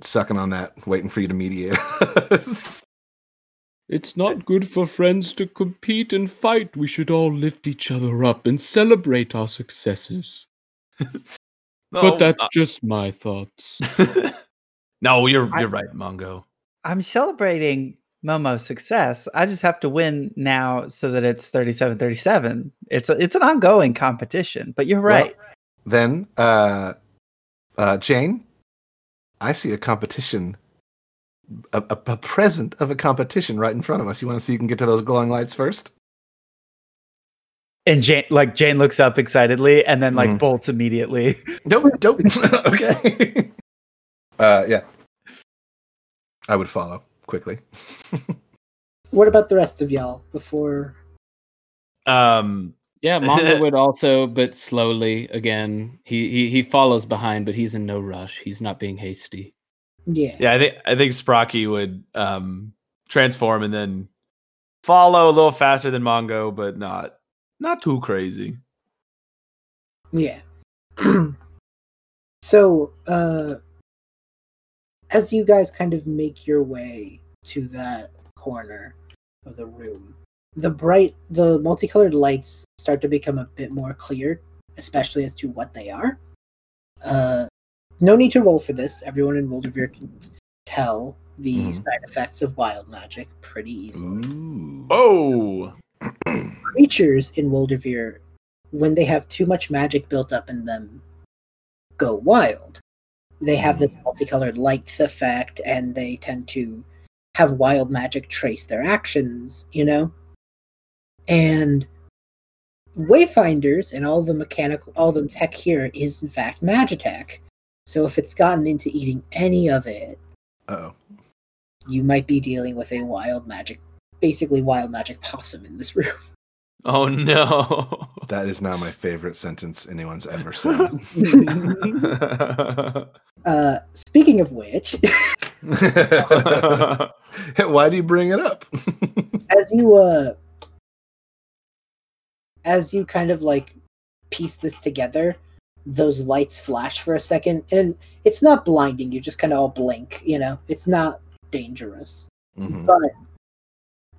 B: sucking on that, waiting for you to mediate.
F: It's not good for friends to compete and fight. We should all lift each other up and celebrate our successes.
A: No,
F: but that's
A: uh,
F: just my thoughts.
A: no, you're
E: I-
A: you're right, Mongo.
E: I'm celebrating Momo's success. I just have to win now so that it's 37-37. It's a, it's an ongoing competition, but you're
B: Well,
E: right.
B: then, uh, uh, Jane, I see a competition, a, a, a present of a competition right in front of us. You want to see you can get to those glowing lights first?
E: And Jane like Jane looks up excitedly and then like
B: Mhm.
E: bolts immediately.
B: Nope, nope. okay. Uh, yeah. I would follow quickly.
C: What about the rest of y'all before?
A: Um,
D: Yeah, Mongo would also, but slowly again. He, he he follows behind, but he's in no rush. He's not being hasty.
C: Yeah.
A: yeah, I think I think Sprocky would um transform and then follow a little faster than Mongo, but not not too crazy.
C: Yeah. so, uh, as you guys kind of make your way to that corner of the room, the bright, the multicolored lights start to become a bit more clear, especially as to what they are. Uh, no need to roll for this. Everyone in Wildveer can tell the
B: Mhm.
C: side effects of wild magic pretty easily
B: Ooh.
A: Oh,
C: creatures in Wildveer, when they have too much magic built up in them, go wild. They have this mm. multicolored light effect, and they tend to have wild magic trace their actions, you know? And Wayfinders and all the mechanical, all the tech here is in fact Magitech. So if it's gotten into eating any of it,
B: Oh.
C: you might be dealing with a wild magic, basically wild magic possum in this room.
A: oh no.
B: That is now my favorite sentence anyone's ever said.
C: Uh, speaking of which,
B: Why do you bring it up?
C: as you uh, as you kind of like piece this together, those lights flash for a second, and it's not blinding. You just kind of all blink. You know, it's not dangerous,
B: Mhm.
C: but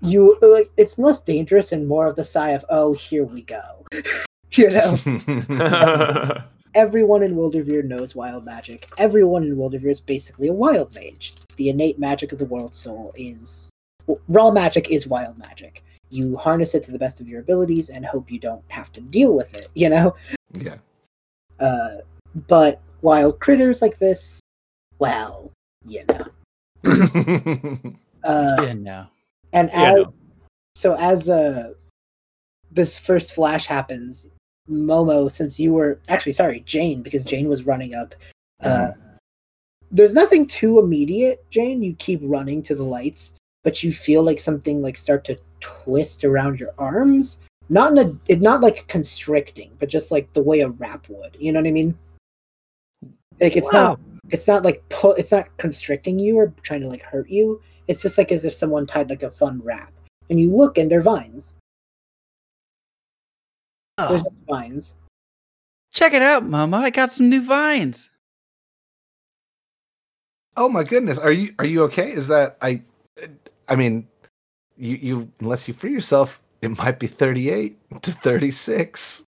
C: you like it's less dangerous and more of the sigh of "Oh, here we go." you know, everyone in Wildveer knows wild magic. Everyone in Wildveer is basically a wild mage. The innate magic of the world soul is well, raw magic is wild magic. You harness it to the best of your abilities and hope you don't have to deal with it, you know?
B: yeah.
C: Uh, but wild critters like this, well, you know. Uh,
D: Yeah, no.
C: And
A: Yeah,
C: as
A: no.
C: so as uh this first flash happens, Momo, since you were actually sorry, Jane, because Jane was running up. Uh, there's nothing too immediate, Jane. You keep running to the lights, but you feel like something like start to twist around your arms, not in a not like constricting, but just like the way a wrap would. You know what I mean? Like it's
E: Wow.
C: not it's not like pull it's not constricting you or trying to like hurt you. It's just like as if someone tied like a fun wrap. And you look and they're vines. Oh. They're
E: Oh,
C: just vines.
E: check it out, Mama. I got some new vines.
B: oh my goodness, are you are you okay? Is that I? I mean, you you unless you free yourself, it might be thirty eight to thirty six.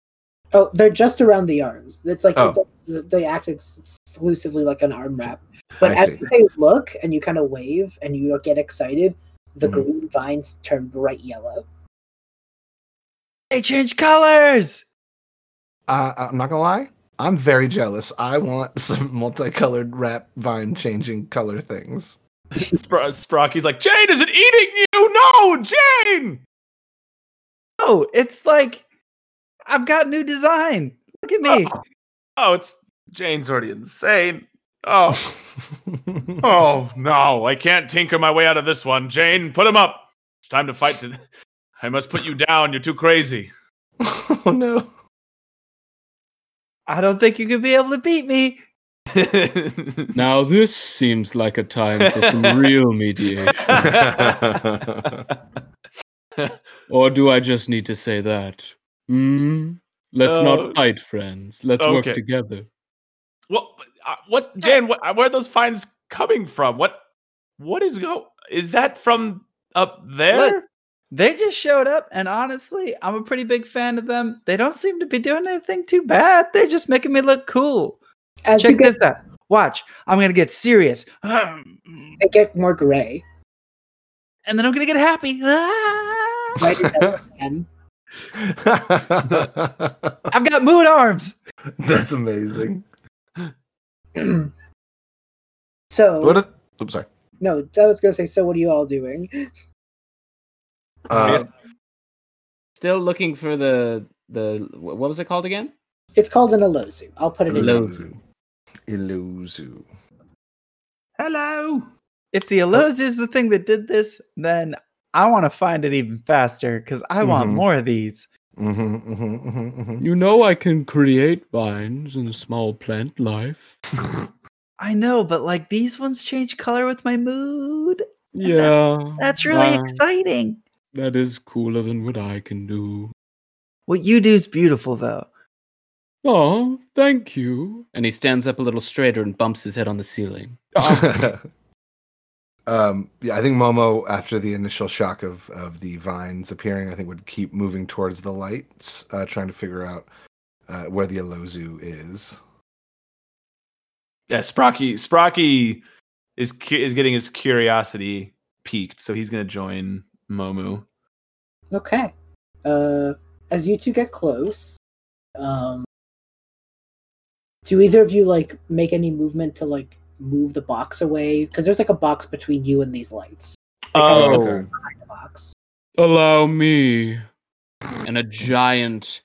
C: Oh, they're just around the arms. It's like
B: Oh.
C: it's, they act ex- exclusively like an arm wrap. But
B: I
C: as
B: see.
C: they look and you kind of wave and you get excited, the
B: Mhm.
C: green vines turn bright yellow.
E: They change colors.
B: Uh, I'm not gonna lie. I'm very jealous. I want some multicolored wrap vine changing color things.
A: Spro- Sprocky's like, Jane, is it eating you? No, Jane!
E: Oh, it's like I've got new design. Look at me.
A: Oh, oh, it's Jane's already insane. Oh, oh no, I can't tinker my way out of this one. Jane, put him up. It's time to fight. To- I must put you down. You're too crazy.
B: oh no.
E: I don't think you could be able to beat me.
F: Now this seems like a time for some real mediation. Or do I just need to say that? Hmm? Let's
A: Uh,
F: not fight, friends. Let's work together.
A: what? Uh, what? Jan? What, where are those fines coming from? What? What is go? Is that from up there?
E: Look. They just showed up, and honestly, I'm a pretty big fan of them. They don't seem to be doing anything too bad. They're just making me look cool.
C: As you
E: Check
C: get,
E: this out. Watch. I'm gonna get serious.
C: they get more gray.
E: And then I'm gonna get happy. Ah!
C: Right again.
E: I've got mood arms.
B: That's amazing.
C: so
B: What? A, oops, sorry.
C: no, I was gonna say. So what are you all doing?
B: Uh,
D: Still looking for the the what was it called again?
C: It's called an alozu. I'll put it in.
D: Alo-
B: Iluzu. Iluzu.
A: Hello.
E: If the Aloz is the thing that did this, then I want to find it even faster because I want
B: Mhm.
E: more of these.
B: Mm-hmm, mm-hmm, mm-hmm, mm-hmm.
F: You know I can create vines in small plant life.
E: I know, but like these ones change color with my mood.
F: Yeah.
E: That's really
F: wow,
E: exciting.
F: That is cooler than what I can do.
E: What you do is beautiful, though.
F: Oh, thank you.
D: And he stands up a little straighter and bumps his head on the ceiling.
B: um, yeah, I think Momo, after the initial shock of of the vines appearing, I think would keep moving towards the lights, uh, trying to figure out uh, where the Alozu is.
A: Yeah, Sprocky. Sprocky is cu- is getting his curiosity peaked, so he's gonna join Momo.
C: Okay. Uh, as you two get close, um, do either of you like make any movement to like move the box away? Because there's like a box between you and these lights.
A: Oh,
B: Okay.
C: Behind the box.
F: Allow me.
D: And a giant.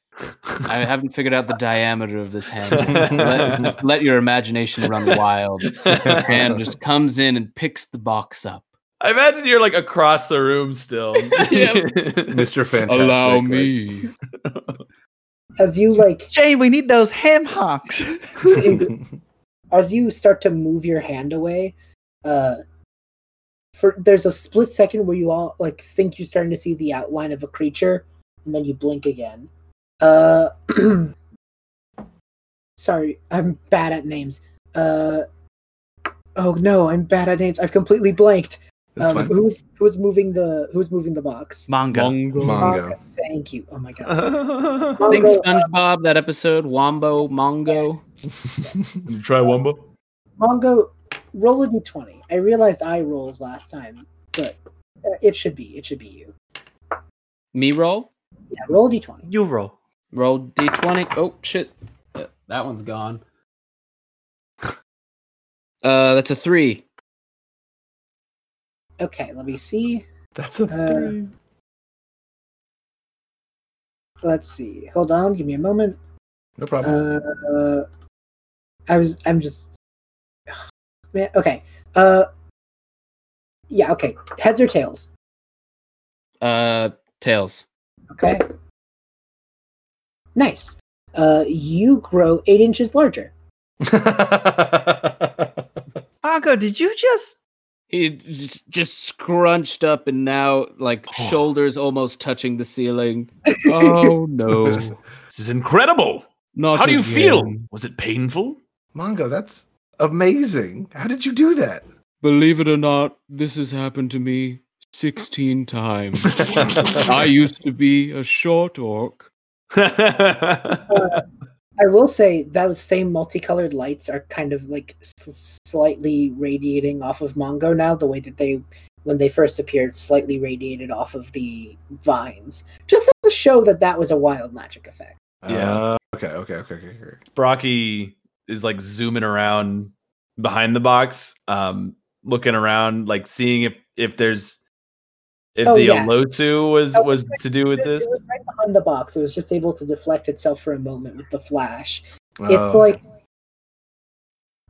D: I haven't figured out the diameter of this hand. let, just let your imagination run wild. The hand just comes in and picks the box up.
A: I imagine you're like across the room still.
B: Mr. Fantastic.
F: Allow
B: like-
F: me.
C: As you like,
E: Jane, we need those ham hocks.
C: as you start to move your hand away, uh, for there's a split second where you all like think you're starting to see the outline of a creature, and then you blink again. Uh, sorry, I'm bad at names. Uh, oh no, I'm bad at names. I've completely blanked.
B: That's
C: um,
B: fine.
C: who's who's moving the who's moving the box?
E: Manga.
F: Mongo.
B: Mongo.
C: Thank you. Oh my god.
D: I think
C: Mongo, uh,
D: SpongeBob, that episode, Wombo, Mongo.
A: You try Wumbo.
C: Mongo, roll a d20. I realized I rolled last time, but uh, it should be it should be you.
D: Me roll?
C: Yeah, roll a d20.
E: You roll.
D: Roll d20. Oh, shit. Uh, that one's gone. Uh, that's a three.
C: Okay, let me see.
B: That's a
C: Uh. Let's see. Hold on, give me a moment.
B: No problem.
C: Uh, I was. I'm just. Man, okay. Uh. Yeah. Okay. Heads or tails.
D: Uh, tails.
C: Okay. Nice. Uh, you grow eight inches larger.
E: Mongo, did you just?
D: He just, just scrunched up and now like
A: Oh.
D: shoulders almost touching the ceiling. Oh no!
A: This is, this is incredible.
D: Not
A: How do you feel? Was it painful?
B: Mongo, that's amazing. How did you do that?
F: Believe it or not, this has happened to me 16 times. I used to be a short orc.
C: I will say those same multicolored lights are kind of like s- slightly radiating off of Mongo now. The way that they, when they first appeared, slightly radiated off of the vines, just to show that that was a wild magic effect.
A: Yeah.
B: Uh, okay, okay, okay, okay, okay.
A: Brocky is like zooming around behind the box, um, looking around, like seeing if if there's if
C: Oh,
A: the
C: yeah.
A: Olotu was
C: Oh,
A: was to do with
C: It-
A: this.
C: It was right behind the box. It was just able to deflect itself for a moment with the flash.
B: Oh,
C: it's like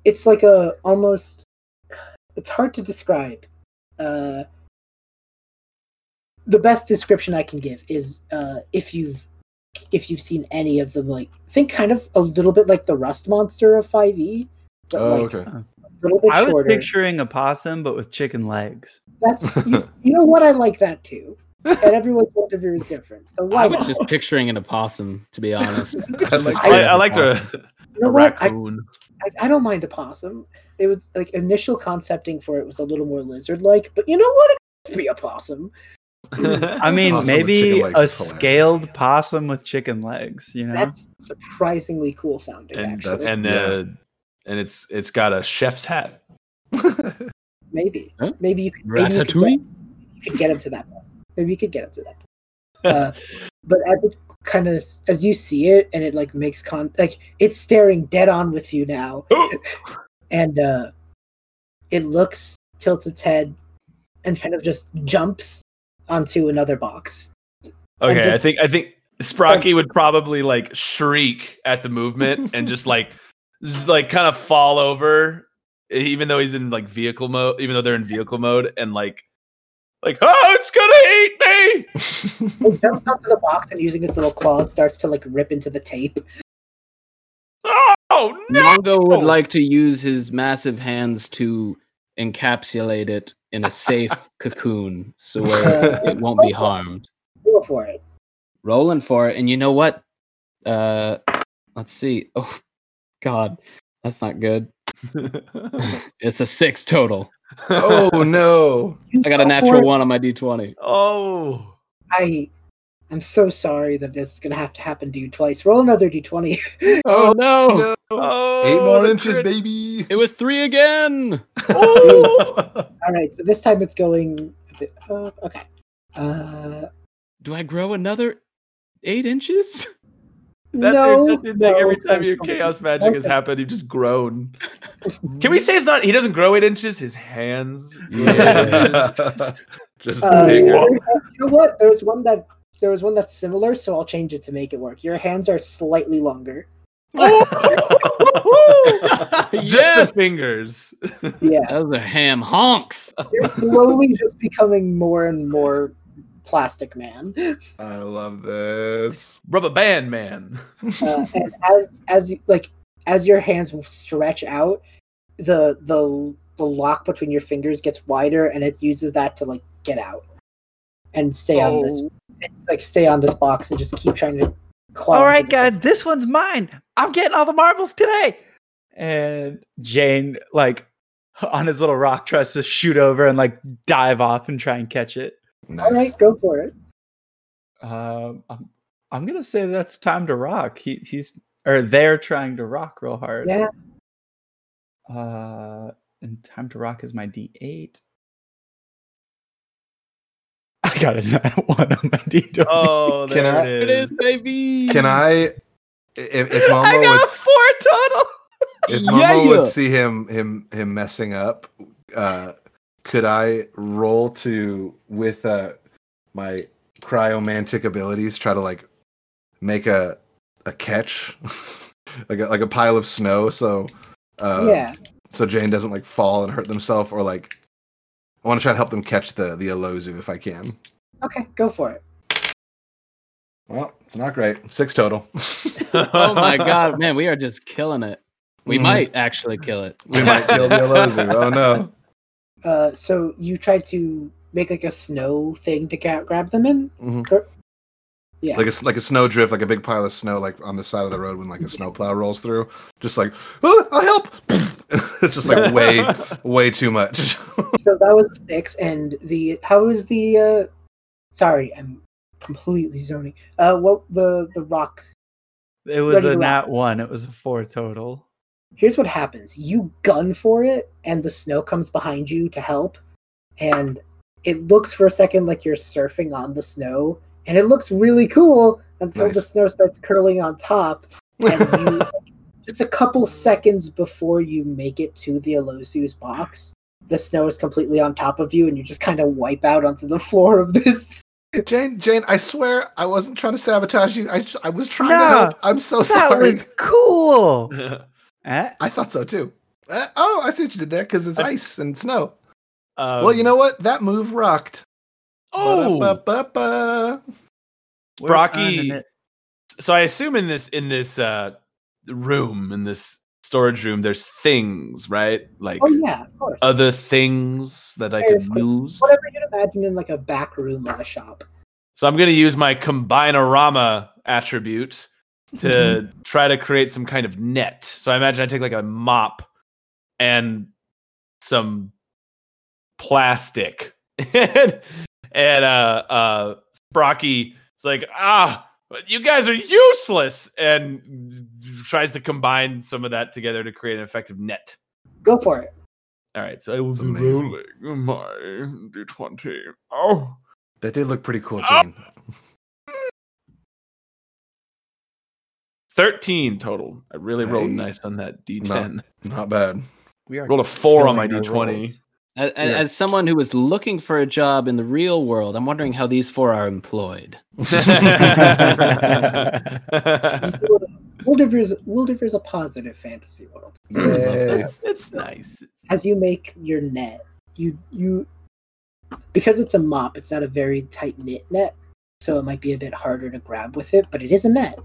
C: it's like a almost it's hard to describe uh the best description i can give is uh if you've if you've seen any of them like think kind of a little bit like the rust monster of 5e but
B: Oh,
C: like
B: okay.
C: A little
E: I was
C: shorter
E: picturing a possum, but with chicken legs.
C: that's you, you know what i like that too and everyone's point of view is different so why
D: I was
C: not?
D: just picturing an opossum, to be honest.
B: I
D: Just
B: like
D: a
A: I,
D: straight
A: I liked a,
C: you know
A: a
C: I,
A: raccoon.
C: I, I don't mind a possum. It was like initial concepting for it was a little more lizard like, but you know what? It could be a possum.
E: I mean,
B: Possum
E: maybe a
B: is hilarious.
E: scaled possum with chicken legs. You know,
C: That's surprisingly cool sounding.
A: and
C: actually,
B: that's-
A: and
B: yeah.
A: uh, and it's it's got a chef's hat.
C: maybe,
D: Huh?
C: maybe you could, maybe you could, get, you could get him to that. point. Maybe you could get him to that. point. Uh, but as it kind of as you see it, and it like makes con like it's staring dead on with you now, and uh, it looks, tilts its head, and kind of just jumps onto another box.
A: Okay, I
C: just-
A: think I think Sprocky would probably like shriek at the movement and just like z- like kind of fall over, even though he's in like vehicle mode. Even though they're in vehicle mode, and like like oh, it's gonna eat me.
C: he jumps onto the box and using his little claws starts to like rip into the tape.
A: Oh no!
D: Mongo would like to use his massive hands to encapsulate it in a safe cocoon so where it won't be harmed.
C: Go for it.
D: Rolling for it, and you know what? Uh, let's see. Oh, God, that's not good. it's a six total.
B: oh no!
D: I got a natural one on my d20.
A: oh.
C: I I'm so sorry that it's gonna have to happen to you twice. Roll another d20.
D: Oh, no.
B: no!
A: Oh,
B: Eight more inches,
A: crit-
B: baby.
D: It was three again.
A: Oh!
C: All right, so this time it's going. A bit, uh, okay. Uh,
D: Do I grow another eight inches?
A: That's
C: no,
A: your, that's your thing.
C: no,
A: Every time your chaos magic has happened, you just grown. Can we say it's not? He doesn't grow eight inches. His hands. grow eight
D: Yeah.
A: inches.
B: Just
C: Uh,
B: bigger.
C: you know what? There was one that there was one that's similar, so I'll change it to make it work. Your hands are slightly longer.
A: Just
D: Yes!
A: the fingers.
C: Yeah,
D: Those are ham honks.
C: They're slowly just becoming more and more plastic man.
B: I love this.
A: Rubber band man.
C: uh, and as as you like as your hands will stretch out the the the lock between your fingers gets wider and it uses that to like get out and stay on this like stay on this box and just keep trying to claw
E: All
C: into
E: right,
C: the
E: guys,
C: top.
E: this one's mine. I'm getting all the marbles today. And Jane, like, on his little rock, tries to shoot over and like dive off and try and catch it.
B: Nice.
C: all right go for it
E: Um, I'm, I'm gonna say that's time to rock. He, he's or they're trying to rock real hard.
C: yeah
E: Uh, and time to rock is my D8. I got a nat one on my D20.
A: Oh,
B: Can
A: there
B: I-
A: it
D: It
A: is.
D: is, baby.
B: Can I? If, if
E: I got
B: would,
E: a four total.
B: if Momo
D: Yeah.
B: would see him him him messing up, uh, could I roll to with uh my cryomantic abilities try to like make a a catch like a, like a pile of snow so uh
C: yeah
B: so Jane doesn't like fall and hurt themselves or like I want to try to help them catch the the Alozu if I can.
C: okay go for it
B: Well, it's not great. Six total.
D: Oh my god, man, we are just killing it. We
B: Mhm.
D: might actually kill it.
B: We might kill the Alozu. Oh no.
C: Uh, so you tried to make like a snow thing to ga- grab them in.
B: Mhm.
C: Yeah.
B: Like a like a snow drift, like a big pile of snow, like on the side of the road when like a snowplow rolls through. Just like, oh, I'll help. it's just like way, way too much.
C: so that was six, and the how was the? uh Sorry, I'm completely zoning. Uh, what the the rock?
E: It was
C: Ready
E: a
C: to
E: nat one. It was a four total.
C: Here's what happens: you gun for it, and the snow comes behind you to help, and it looks for a second like you're surfing on the snow, and it looks really cool until the snow starts curling on top, and you just a couple seconds before you make it to the Alosu's box, the snow is completely on top of you, and you just kind of wipe out onto the floor of this.
B: Jane, Jane, I swear I wasn't trying to sabotage you. I, I was trying to help. I'm so
E: That
B: sorry.
E: was cool. Eh?
B: I thought so too. Uh, oh, I see what you did there because it's
A: I-
B: ice and snow.
A: Um,
B: well, you know what? That move rocked.
A: Oh,
B: Ba-da-ba-ba-ba.
E: We're
A: Brocky- so I assume in this in this uh room in this storage room, there's things, right? Like
C: Oh yeah, of course.
A: other things that I
C: There's
A: could use.
C: whatever you'd imagine in like a back room of a shop.
A: So I'm going to use my Combinorama attribute to try to create some kind of net. So I imagine I take like a mop and some plastic, and, and uh, uh, Sprocky is like, ah, you guys are useless, and tries to combine some of that together to create an effective net.
C: Go for it.
A: All right, so I will be
B: amazing.
A: rolling my d20. Oh.
B: That did look pretty cool,
A: Oh.
B: Jane.
A: 13 total. I really rolled nice on that D10.
B: Not bad.
E: We are
A: Rolled a 4 on my D20.
D: As,
A: Yeah.
D: as someone who is looking for a job in the real world, I'm wondering how these four are employed.
C: Wildveer's Wildveer's a positive fantasy world.
B: Yay.
A: it's, it's nice.
C: As you make your net, you you because it's a mop, it's not a very tight knit net, so it might be a bit harder to grab with it, but it is a net.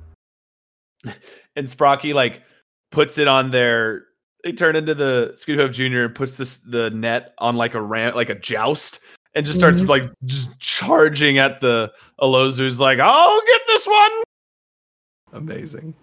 A: And Sprocky like puts it on their they turn into the Scooby Scoot Jr. and puts this the net on like a ramp like a joust and just starts
C: Mhm.
A: like just charging at the Alozu's like, I'll get this one.
B: Amazing.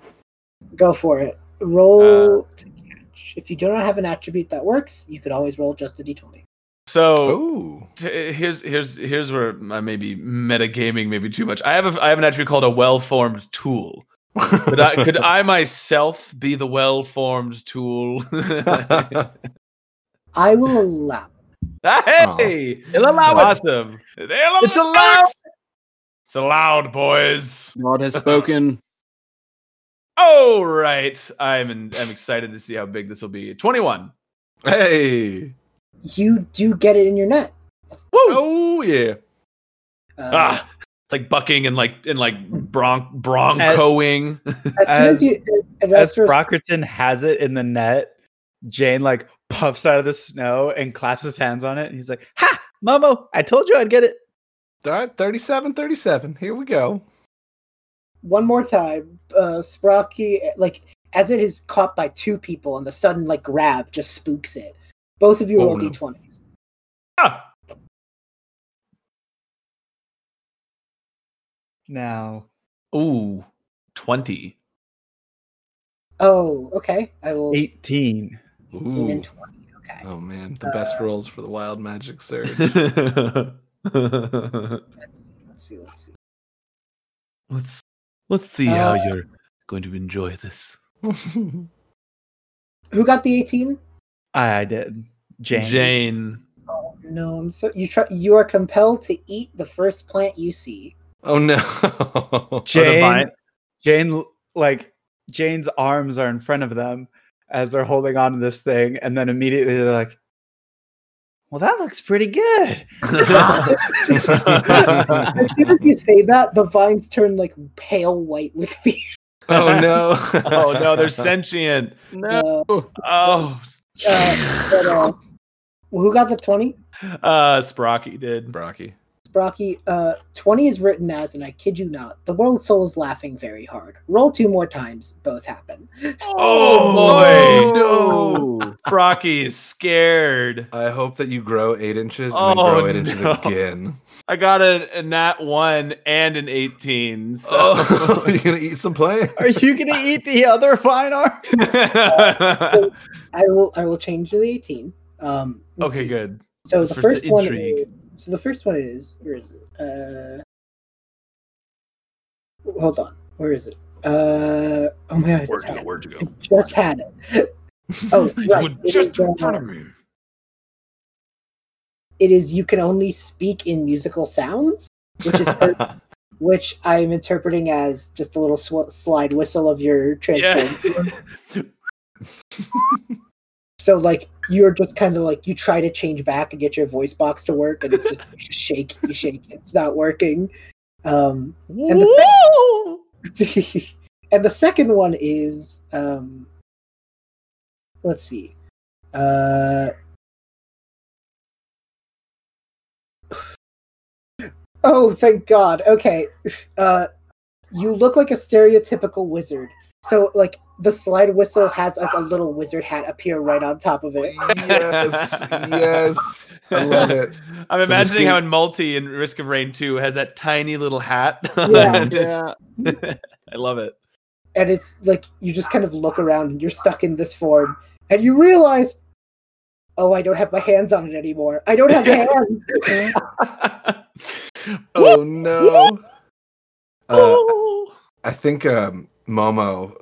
C: Go for it. Roll
A: Uh,
C: to catch. If you do not have an attribute that works, you could always roll just a d20.
A: So t- here's here's here's where I may be metagaming maybe too much. I have a I have an attribute called a well-formed tool. Could I could I myself be the well-formed tool?
C: I will allow.
A: hey,
D: It'll allow it.
A: awesome! They'll
D: It's
A: allow
D: allowed.
A: It's allowed, boys.
D: God has spoken.
A: All right, I'm in, I'm excited to see how big this will be. Twenty-one.
B: Hey.
C: You do get it in your net.
A: Woo!
B: Oh yeah.
C: Uh,
A: ah, it's like bucking and like and like bronc broncoing.
C: as, soon as,
E: as-
C: you, as,
E: As Sprockerton has it in the net, Jane like puffs out of the snow and claps his hands on it, and he's like, "Ha, Momo! I told you I'd get it."
B: All right, 37, 37. Here we go.
C: one more time, uh, Sprocky, like as it is caught by two people, and the sudden like grab just spooks it. Both of you
B: Oh,
C: roll
B: no.
C: d20s.
A: Ah,
E: Now,
A: ooh, twenty.
C: Oh, okay. I will 18
E: eighteen.
C: and 20. Okay.
B: Oh man, the best rolls for the wild magic surge.
C: Let's see. Let's see. Let's see.
A: let's let's see
C: Uh,
A: how you're going to enjoy this.
C: Who got the 18?
E: I, I did. Jane.
A: Jane.
C: Oh no! I'm so you try. You are compelled to eat the first plant you see.
B: Oh no.
E: Jane.
A: vine-
E: Jane, like Jane's arms are in front of them as they're holding on to this thing, and then immediately they're like, "Well, that looks pretty good."
C: As soon as you say that, the vines turn like pale white with fear.
B: oh no.
A: oh no, they're sentient.
D: No.
C: Uh,
A: Oh,
C: uh, but, uh, who got the 20?
A: uh, Sprocky did.
B: Brocky.
C: Uh, 20 is written as, and I kid you not, the world soul is laughing very hard. Roll two more times, both happen.
A: Oh, boy.
B: no!
A: Brocky is scared.
B: I hope that you grow eight inches and
A: Oh,
B: then grow eight inches again.
A: I got a, a nat one and an 18. So.
B: Oh, you gonna eat some play?
E: Are you gonna eat the other fine art?
C: I will I will change to the 18. Um,
A: okay,
C: see.
A: good.
C: So
A: Just
C: the first one
A: intrigue.
C: is, so the first one is where is it? Uh hold on. Where is it? Uh oh my god,
A: Where'd
C: just
A: you
C: had
A: go?
C: it.
A: Where'd you
C: I
A: go?
C: just had it. Oh, right. It
A: just
C: is,
A: in front
C: uh,
A: of me.
C: it is you can only speak in musical sounds, which is per- which I'm interpreting as just a little sw- slide whistle of your transform.
A: Yeah.
C: So like you're just kind of like you try to change back and get your voice box to work, and it's just you just shake, it's not working. Um, and the sec- and the second one is um, let's see, uh. Oh, thank God. Okay. Uh, you look like a stereotypical wizard. So, like, the slide whistle has like a little wizard hat appear right on top of it.
B: yes, yes. I love it.
A: I'm
B: So
A: imagining
B: game-
A: how in MUL-T in Risk of Rain 2 has that tiny little hat.
C: Yeah.
A: And just- I love it.
C: And it's like you just kind of look around and you're stuck in this form, and you realize, oh, I don't have my hands on it anymore. I don't have hands.
B: Oh no. Uh, I think um, Momo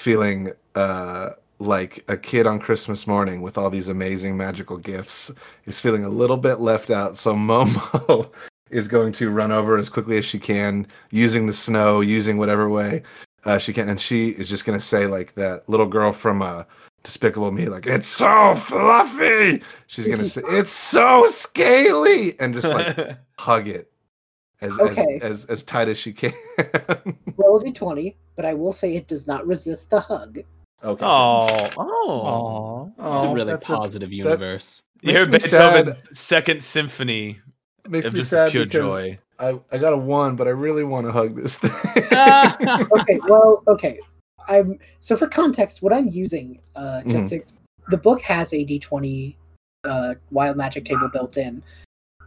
B: feeling uh, like a kid on Christmas morning with all these amazing magical gifts is feeling a little bit left out. So Momo is going to run over as quickly as she can, using the snow, using whatever way uh, she can, and she is just going to say like that little girl from uh, Despicable Me, like it's so fluffy. She's going to say it's so scaly, and just like hug it as
C: Okay.
B: as, as as tight as she can.
C: Roll a d20, but I will say it does not resist the hug.
B: okay.
A: Oh, oh.
E: Aw.
D: It's a really
B: that's
D: positive universe.
A: You
B: Makes
A: hear
B: me sad.
A: Beethoven's second symphony
B: makes me
A: just
B: sad
A: pure
B: because
A: joy.
B: I, I got a one, but I really want to hug this thing.
C: okay, well, okay. I'm so for context, what I'm using, uh, just to, the book has a d20 uh, wild magic table built in,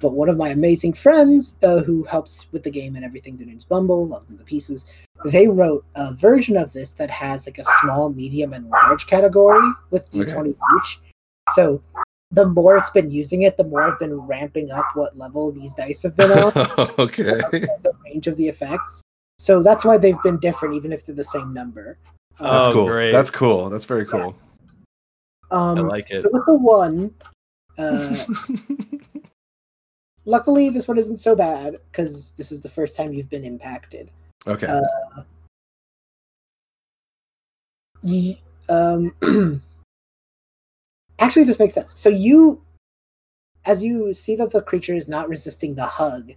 C: but one of my amazing friends uh, who helps with the game and everything, their name's Bumble, love them to pieces. They wrote a version of this that has like a small, medium, and large category with d20s each. So the more it's been using it, the more I've been ramping up what level these dice have been on
B: okay.
C: the range of the effects. So that's why they've been different, even if they're the same number.
B: That's
A: Oh,
B: cool.
A: great.
B: That's cool. That's very cool.
C: Um,
A: I like it.
C: So with the one, uh, luckily this one isn't so bad because this is the first time you've been impacted.
B: okay.
C: uh, Ye- um, actually, this makes sense. So you, as you see that the creature is not resisting the hug,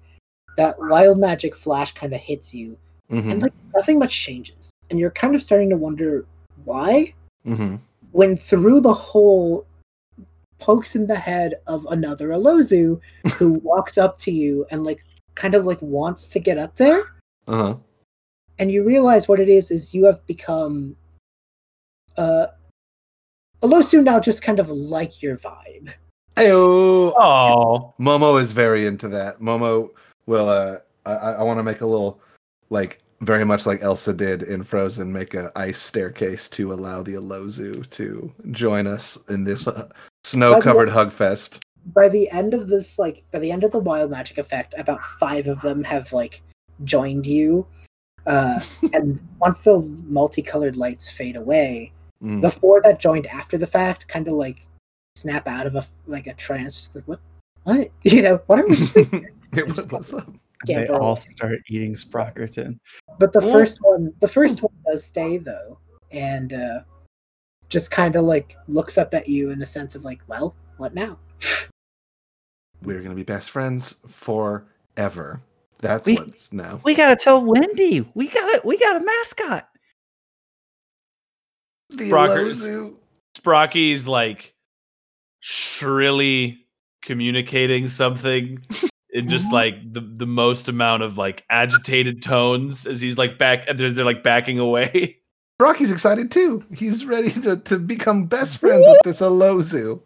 C: that wild magic flash kind of hits you,
B: hmm
C: and like nothing much changes, and you're kind of starting to wonder why.
B: hmm
C: when through the hole pokes in the head of another Alozu who walks up to you and like kind of like wants to get up there
B: Uh huh.
C: and you realize what it is is you have become uh Alosu now just kind of like your vibe.
B: Heyo.
A: Oh,
B: Momo is very into that. Momo will. Uh, I, I want to make a little, like, very much like Elsa did in Frozen, make a ice staircase to allow the Alozu to join us in this uh, snow-covered hug fest.
C: By the end of this like by the end of the wild magic effect about 5 of them have like joined you. Uh and once the multicolored lights fade away,
B: Mm.
C: the four that joined after the fact kind of like snap out of a like a trance like what what you know what are we doing?
B: It was- what's up?
E: They
C: roll.
E: all start eating Sprockerton.
C: but the
A: Yeah.
C: first one the first one does stay though and uh just kind of like looks up at you in the sense of like well what now
B: We're gonna be best friends forever. That's
E: We-
B: what's now.
E: We gotta tell Wendy. We got to We got a mascot.
B: The
A: Rockers. Sprocky's like shrilly communicating something in just like the, the most amount of like agitated tones as he's like back they're, they're like backing away.
B: Rocky's excited too. He's ready to, to become best friends with this Alozu.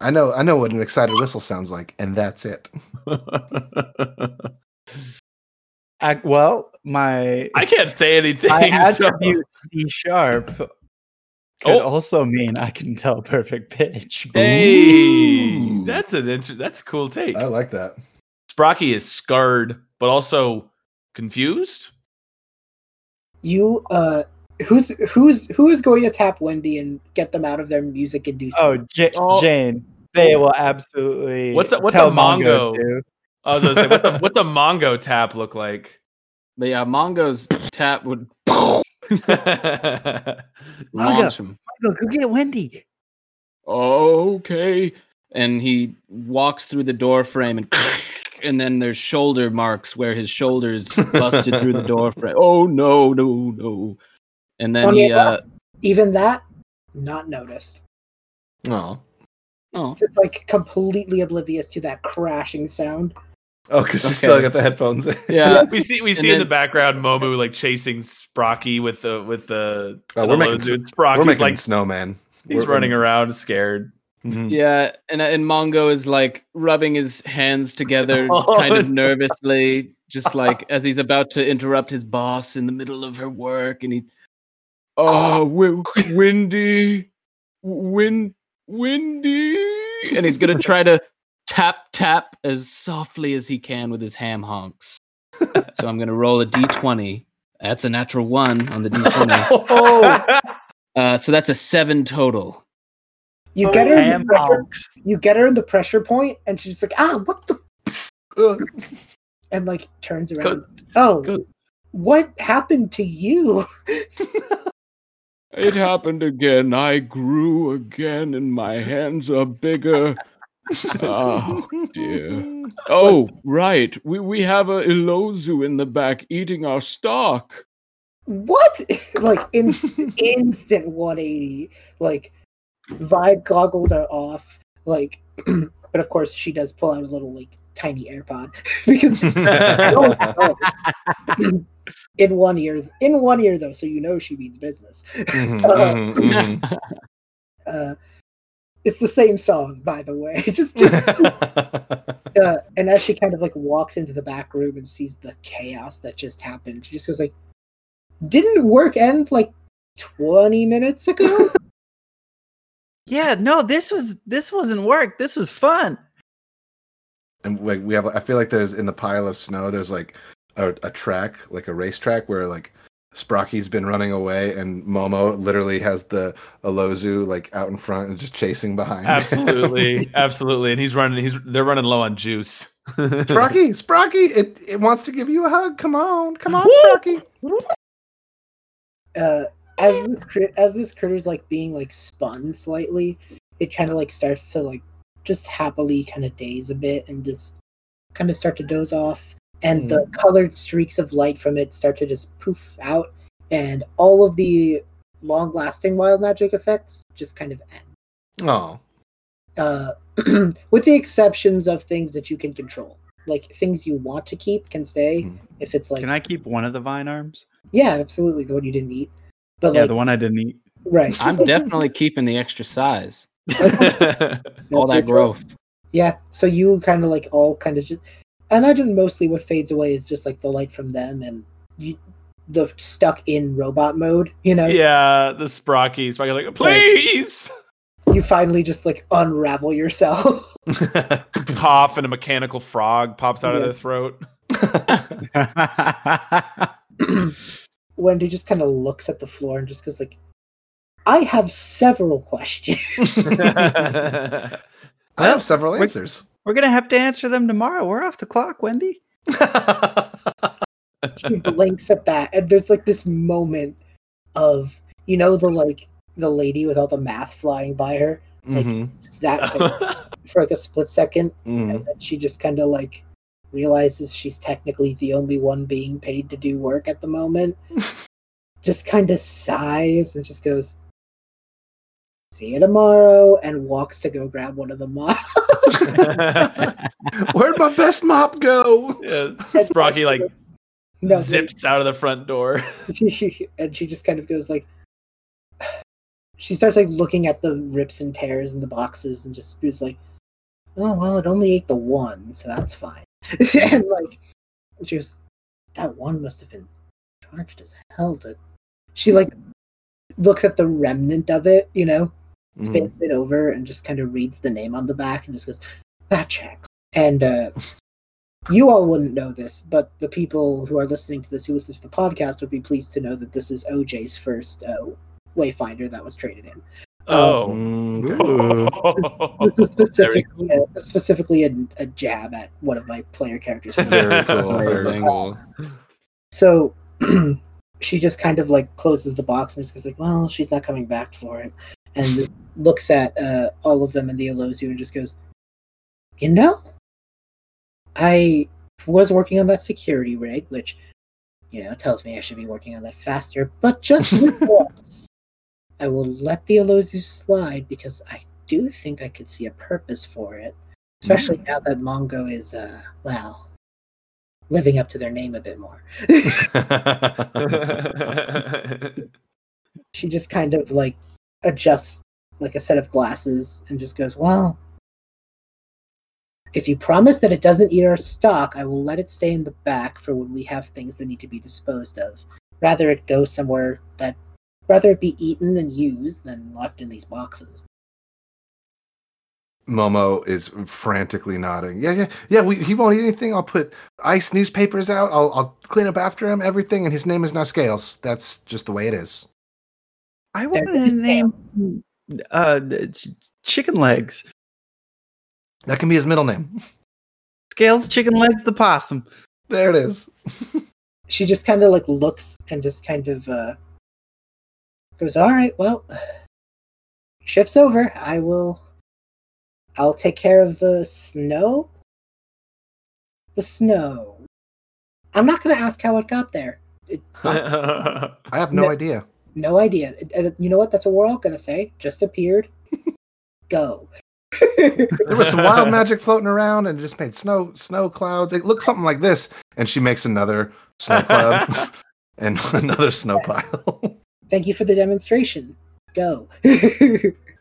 B: I know I know what an excited whistle sounds like, and that's it.
E: I, well, my
A: I can't say anything.
E: my
A: so-
E: attribute C sharp could
A: Oh.
E: also mean I can tell perfect pitch.
A: Hey,
F: Ooh.
A: that's an inter- that's a cool take.
B: I like that.
A: Sprocky is scarred, but also confused.
C: You uh who's who's who is going to tap Wendy and get them out of their music induced
E: Oh, J-
A: Oh.
E: Jane, they will absolutely.
A: What's a- what's
E: tell
A: a Mongo?
E: to.
A: I was gonna say, what's a, what's a Mongo tap look like?
D: But yeah, Mongo's tap would launch him.
E: Go, go get Wendy.
F: Okay.
D: and he walks through the door frame and and then there's shoulder marks where his shoulders busted through the door frame. Oh no, no, no. And then
C: Funny
D: he uh
C: even that not noticed.
B: Oh,
D: oh
C: Just like completely oblivious to that crashing sound.
B: oh, because you
D: Okay.
B: still got the headphones.
D: yeah.
A: we see we
D: And
A: see in the background Momo like chasing Sprocky with the with the
B: Oh, we're making
A: Lozu, and
B: We're
A: Sprocky's
B: making
A: like
B: snowman.
A: he's
B: We're-
A: running around scared.
B: Mhm.
D: Yeah, and and Mongo is like rubbing his hands together
A: Oh,
D: kind of nervously, just like as he's about to interrupt his boss in the middle of her work and he
F: Uh, w- Windy. Win. Windy.
D: and he's gonna try to tap tap as softly as he can with his ham honks. so I'm gonna roll a d20. That's a natural one on the d20.
B: Oh,
D: Uh, so that's a seven total.
C: You get her in the pressure,
E: honks.
C: you get her in the pressure point and she's like, ah, what the
B: Ugh.
C: and like turns around. Oh
A: Good.
C: what happened to you?
F: It happened again. I grew again, and my hands are bigger. Oh dear. Oh, right. We we have a Ilozu in the back eating our stock.
C: what? like in, instant 180. Like vibe goggles are off. Like but of course she does pull out a little like tiny AirPod because no, in one ear in one ear though, so you know she means business.
B: Mhm, mhm, mhm.
C: Uh it's the same song, by the way. just, just uh, and as she kind of like walks into the back room and sees the chaos that just happened, she just goes like, "Didn't work end like twenty minutes ago?"
E: Yeah, no, this was this wasn't work. This was fun.
B: and like we have i feel like there's in the pile of snow there's like a, a track like a racetrack where like sprocky's been running away and momo literally has the alozu like out in front and just chasing behind
A: absolutely, absolutely. And he's running. He's they're running low on juice.
B: sprocky sprocky it, it wants to give you a hug come on come on sprocky
C: uh, as this crit- as this critter's like being like spun slightly, it kind of like starts to like just happily kind of daze a bit and just kind of start to doze off. And the colored streaks of light from it start to just poof out, and all of the long lasting wild magic effects just kind of end.
B: oh
C: Uh, with the exceptions of things that you can control, like things you want to keep can stay.
B: Mhm.
C: If it's like,
E: Can I keep one of the vine arms?
C: yeah, absolutely, the one you didn't eat, but
E: yeah,
C: like,
E: the one I didn't eat.
C: right,
D: I'm definitely keeping the extra size. All that
C: choice.
D: growth.
C: Yeah, so you kind of like all kind of just. I imagine mostly what fades away is just like the light from them and you, the stuck in robot mode. You know,
A: yeah, the Sprocky. Sprocky like, please
C: you finally just like unravel yourself.
A: cough, and a mechanical frog pops out of their throat.
C: Wendy just kind of looks at the floor and just goes like, "I have several questions."
B: I have several
E: Wait.
B: answers
E: We're gonna have to answer them tomorrow. We're off the clock, Wendy.
C: she blinks at that, and there's like this moment of you know the like the lady with all the math flying by her.
B: Mhm,
C: It's that face for like a split second,
B: mhm.
C: and then she just kind of like realizes she's technically the only one being paid to do work at the moment. just kind of sighs and just goes, see you tomorrow, and walks to go grab one of the mops.
B: Where'd my best mop go?
A: yeah, Sprocky like
C: No, but-
A: zips out of the front door.
C: and she just kind of goes like she starts like looking at the rips and tears in the boxes and just was like oh well it only ate the one so that's fine and like she goes that one must have been charged as hell to she like looks at the remnant of it you know
B: Mhm.
C: spins it over and just kind of reads the name on the back and just goes that checks and uh you all wouldn't know this but the people who are listening to this who listen to the podcast would be pleased to know that this is oj's first uh, wayfinder that was traded in
A: Oh.
B: Mm, okay.
C: this is
A: Very
C: specifically, a, specifically a, a jab at one of my player characters
B: Very cool. Very cool.
C: So she just kind of like closes the box and just goes like, "Well, she's not coming back for it," and looks at uh, all of them in the Alozu and just goes, "You know, I was working on that security rig, which you know tells me I should be working on that faster, but just once, I will let the Alozu slide because I do think I could see a purpose for it, especially now that Mongo is, uh, well." Living up to their name a bit more. she just kind of like adjusts like a set of glasses and just goes, Well, if you promise that it doesn't eat our stock, I will let it stay in the back for when we have things that need to be disposed of. Rather it go somewhere that rather it be eaten and used than left in these boxes.
B: Momo is frantically nodding. Yeah, yeah, yeah. We, he won't eat anything. I'll put ice newspapers out. I'll, I'll clean up after him. Everything, and his name is now Scales. That's just the way it is.
E: I
C: There
E: wanted
C: is
E: to name uh ch- chicken legs.
B: That can be his middle name.
E: Scales chicken legs the possum.
B: There it is.
C: She just kind of like looks and just kind of uh goes, All right, well shift's over. I will I'll take care of the snow. The snow. I'm not gonna ask how it got there. It,
B: I have no
C: No.
B: idea.
C: no idea. Uh, You know what? That's what we're all gonna say. Just appeared. Go.
B: There was some wild magic floating around, and it just made snow snow clouds. It looked something like this, and she makes another snow cloud and another snow pile.
C: Thank you for the demonstration. Go.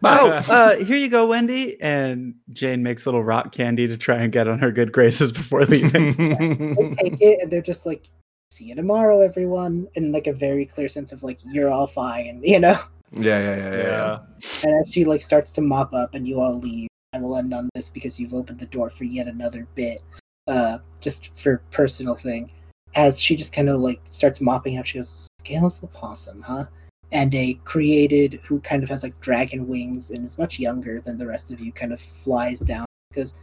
E: Oh, uh, here you go, Wendy. And Jane makes little rock candy to try and get on her good graces before leaving.
C: they take it and they're just like, "See you tomorrow, everyone," in like a very clear sense of like, "You're all fine," you know.
B: yeah, yeah, yeah, yeah.
A: yeah.
C: And as she like starts to mop up and you all leave, I will end on this because you've opened the door for yet another bit, uh, just for personal thing. As she just kind of like starts mopping up, she goes, "Scales the possum, huh?" And a created who kind of has like dragon wings and is much younger than the rest of you, kind of flies down. Goes,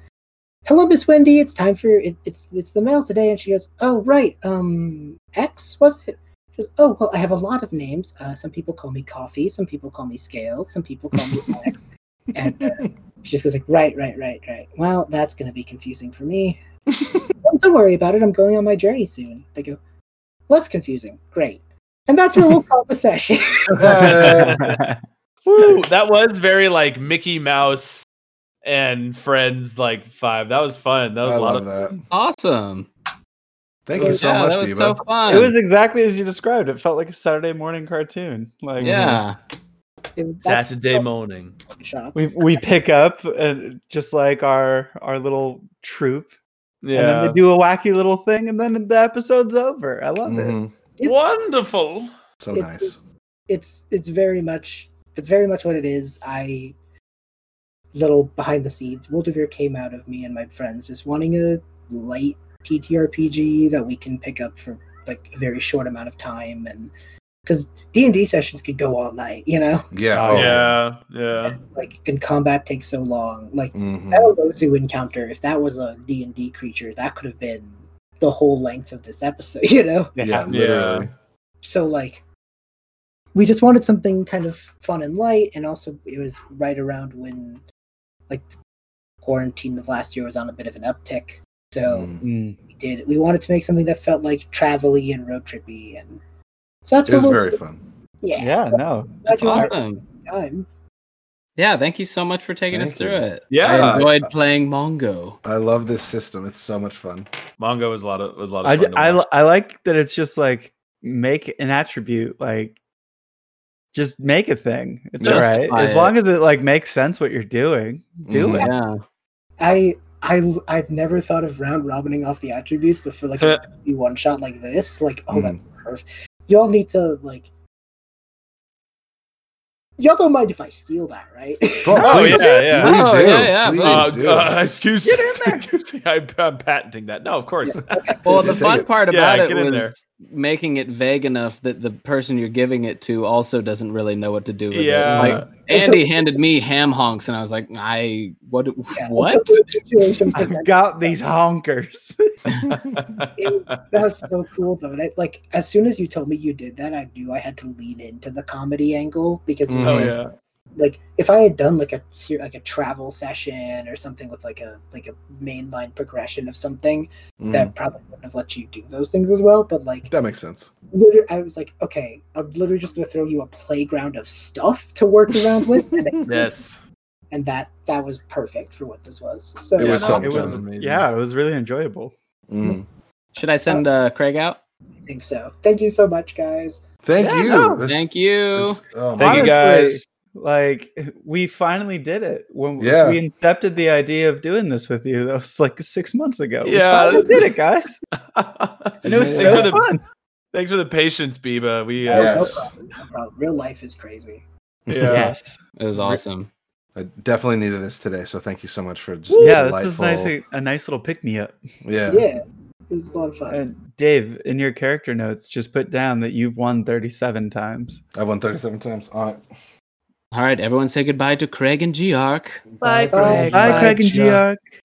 C: "Hello, Miss Wendy. It's time for it, it's it's the mail today." And she goes, "Oh right, um, X was it?" She goes, "Oh well, I have a lot of names. Uh, some people call me Coffee. Some people call me Scales. Some people call me X." and uh, she just goes like, "Right, right, right, right. Well, that's going to be confusing for me. Well, don't worry about it. I'm going on my journey soon." They go, "Less confusing. Great." And that's where we'll call the session.
A: Woo, that was very like Mickey Mouse and Friends like five. That was fun. That was
B: I
A: a lot of
B: that.
D: Awesome.
B: Thank
C: So-
B: you so
D: yeah,
B: much,
D: that was
B: Biba.
D: so fun.
E: it was exactly as you described. It felt like a Saturday morning cartoon. Like
D: yeah.
C: It- that's
A: Saturday morning.
E: we we pick up and just like our our little troop, and then
A: Yeah.
E: they do a wacky little thing, and then the episode's over. I love it. Mm-hmm.
B: Mhm.
A: Wonderful.
B: So
C: It's-
B: nice.
C: it's it's very much it's very much what it is. I little behind the scenes, Wildveer came out of me and my friends just wanting a light TTRPG that we can pick up for like a very short amount of time and because D and D sessions could go all night, you know.
B: Yeah.
E: Oh,
A: yeah, yeah.
C: It's like and combat takes so long. Like
B: Mhm.
C: that Orozu encounter, if that was a D and D creature, that could have been the whole length of this episode, you know.
B: Yeah, literally.
C: so like we just wanted something kind of fun and light and also it was right around when like quarantine of last year was on a bit of an uptick so
B: Mm.
E: Mm.
C: we did we wanted to make something that felt like travel-y and road trippy and so that's
B: It was
C: we'll
B: very fun.
C: yeah
E: Yeah, no.
D: That's
C: Glad you had
D: awesome.
C: time.
D: Yeah, thank you so much for taking us
B: Thank
D: through
B: you.
D: it.
A: Yeah.
D: I enjoyed playing Mongo.
B: I love this system. It's so much fun.
A: Mongo was a lot of was a lot of
E: I,
A: fun.
E: j-
A: to
E: I, I like that it's just like make an attribute like just make a thing. It's all right
D: Justify
E: as
D: it.
E: long as it like makes sense what you're doing. Do
B: Mhm.
E: it.
D: Yeah.
C: I I I've never thought of round robining off the attributes, but for like a one shot like this, like oh that's perfect. Y'all need to like. Y'all don't mind if I steal that, right?
A: Oh,
B: please,
A: yeah, yeah.
B: Please
D: Oh,
B: do.
D: yeah, yeah,
B: Please
A: Uh,
B: do.
A: uh, excuse,
E: Get in there.
A: excuse me. I, I'm patenting that. No, of course.
D: Well, the fun part
A: Yeah,
D: about
A: get
D: it was
A: there.
D: making it vague enough that the person you're giving it to also doesn't really know what to do with
A: Yeah.
D: it. Like Andy handed me ham honks, and I was like, I what
C: Yeah,
D: what?
C: it's a weird situation.
E: I've got these honkers.
C: Was, that was so cool though. And I, like as soon as you told me you did that, I knew I had to lean into the comedy angle because
A: oh
C: like,
A: yeah.
C: Like if I had done like a like a travel session or something with like a like a mainline progression of something,
B: Mhm.
C: that probably wouldn't have let you do those things as well. But like
B: that makes sense.
C: I was like, okay, I'm literally just gonna throw you a playground of stuff to work around with,
A: Yes.
C: and that that was perfect for what this was. So
B: It was
A: no,
B: so
A: it
E: was-
A: was amazing.
E: yeah, it was really enjoyable.
B: Mm.
D: Should I send uh, Craig out?
C: I think so. Thank you so much, guys.
B: Thank
E: Yeah,
B: you.
E: no,
B: This-
D: Thank you.
B: this- oh my
A: Thank you guys.
E: Like we finally did it when
B: Yeah.
E: we incepted the idea of doing this with you. That was like six months ago. We
A: Yeah.
E: finally did it, guys, and it was
B: Thanks
E: so
A: for the-
E: fun.
A: Thanks for the patience, Biba. We
C: No,
A: uh,
C: no
B: Yes.
C: problem, no problem. Real life is crazy.
A: yeah.
E: Yes,
D: It was awesome.
B: I definitely needed this today, so thank you so much for just
E: yeah,
B: delightful.
E: this is nice. A nice little pick me up.
B: Yeah.
C: Yeah, it was a lot of fun.
E: And Dave, in your character notes, just put down that you've won 37 times.
B: I've won 37 times on it.
D: All right, everyone say goodbye to Craig and Geark.
C: Bye,
B: Craig.
E: Bye, Craig and
B: Gia.
E: Giark.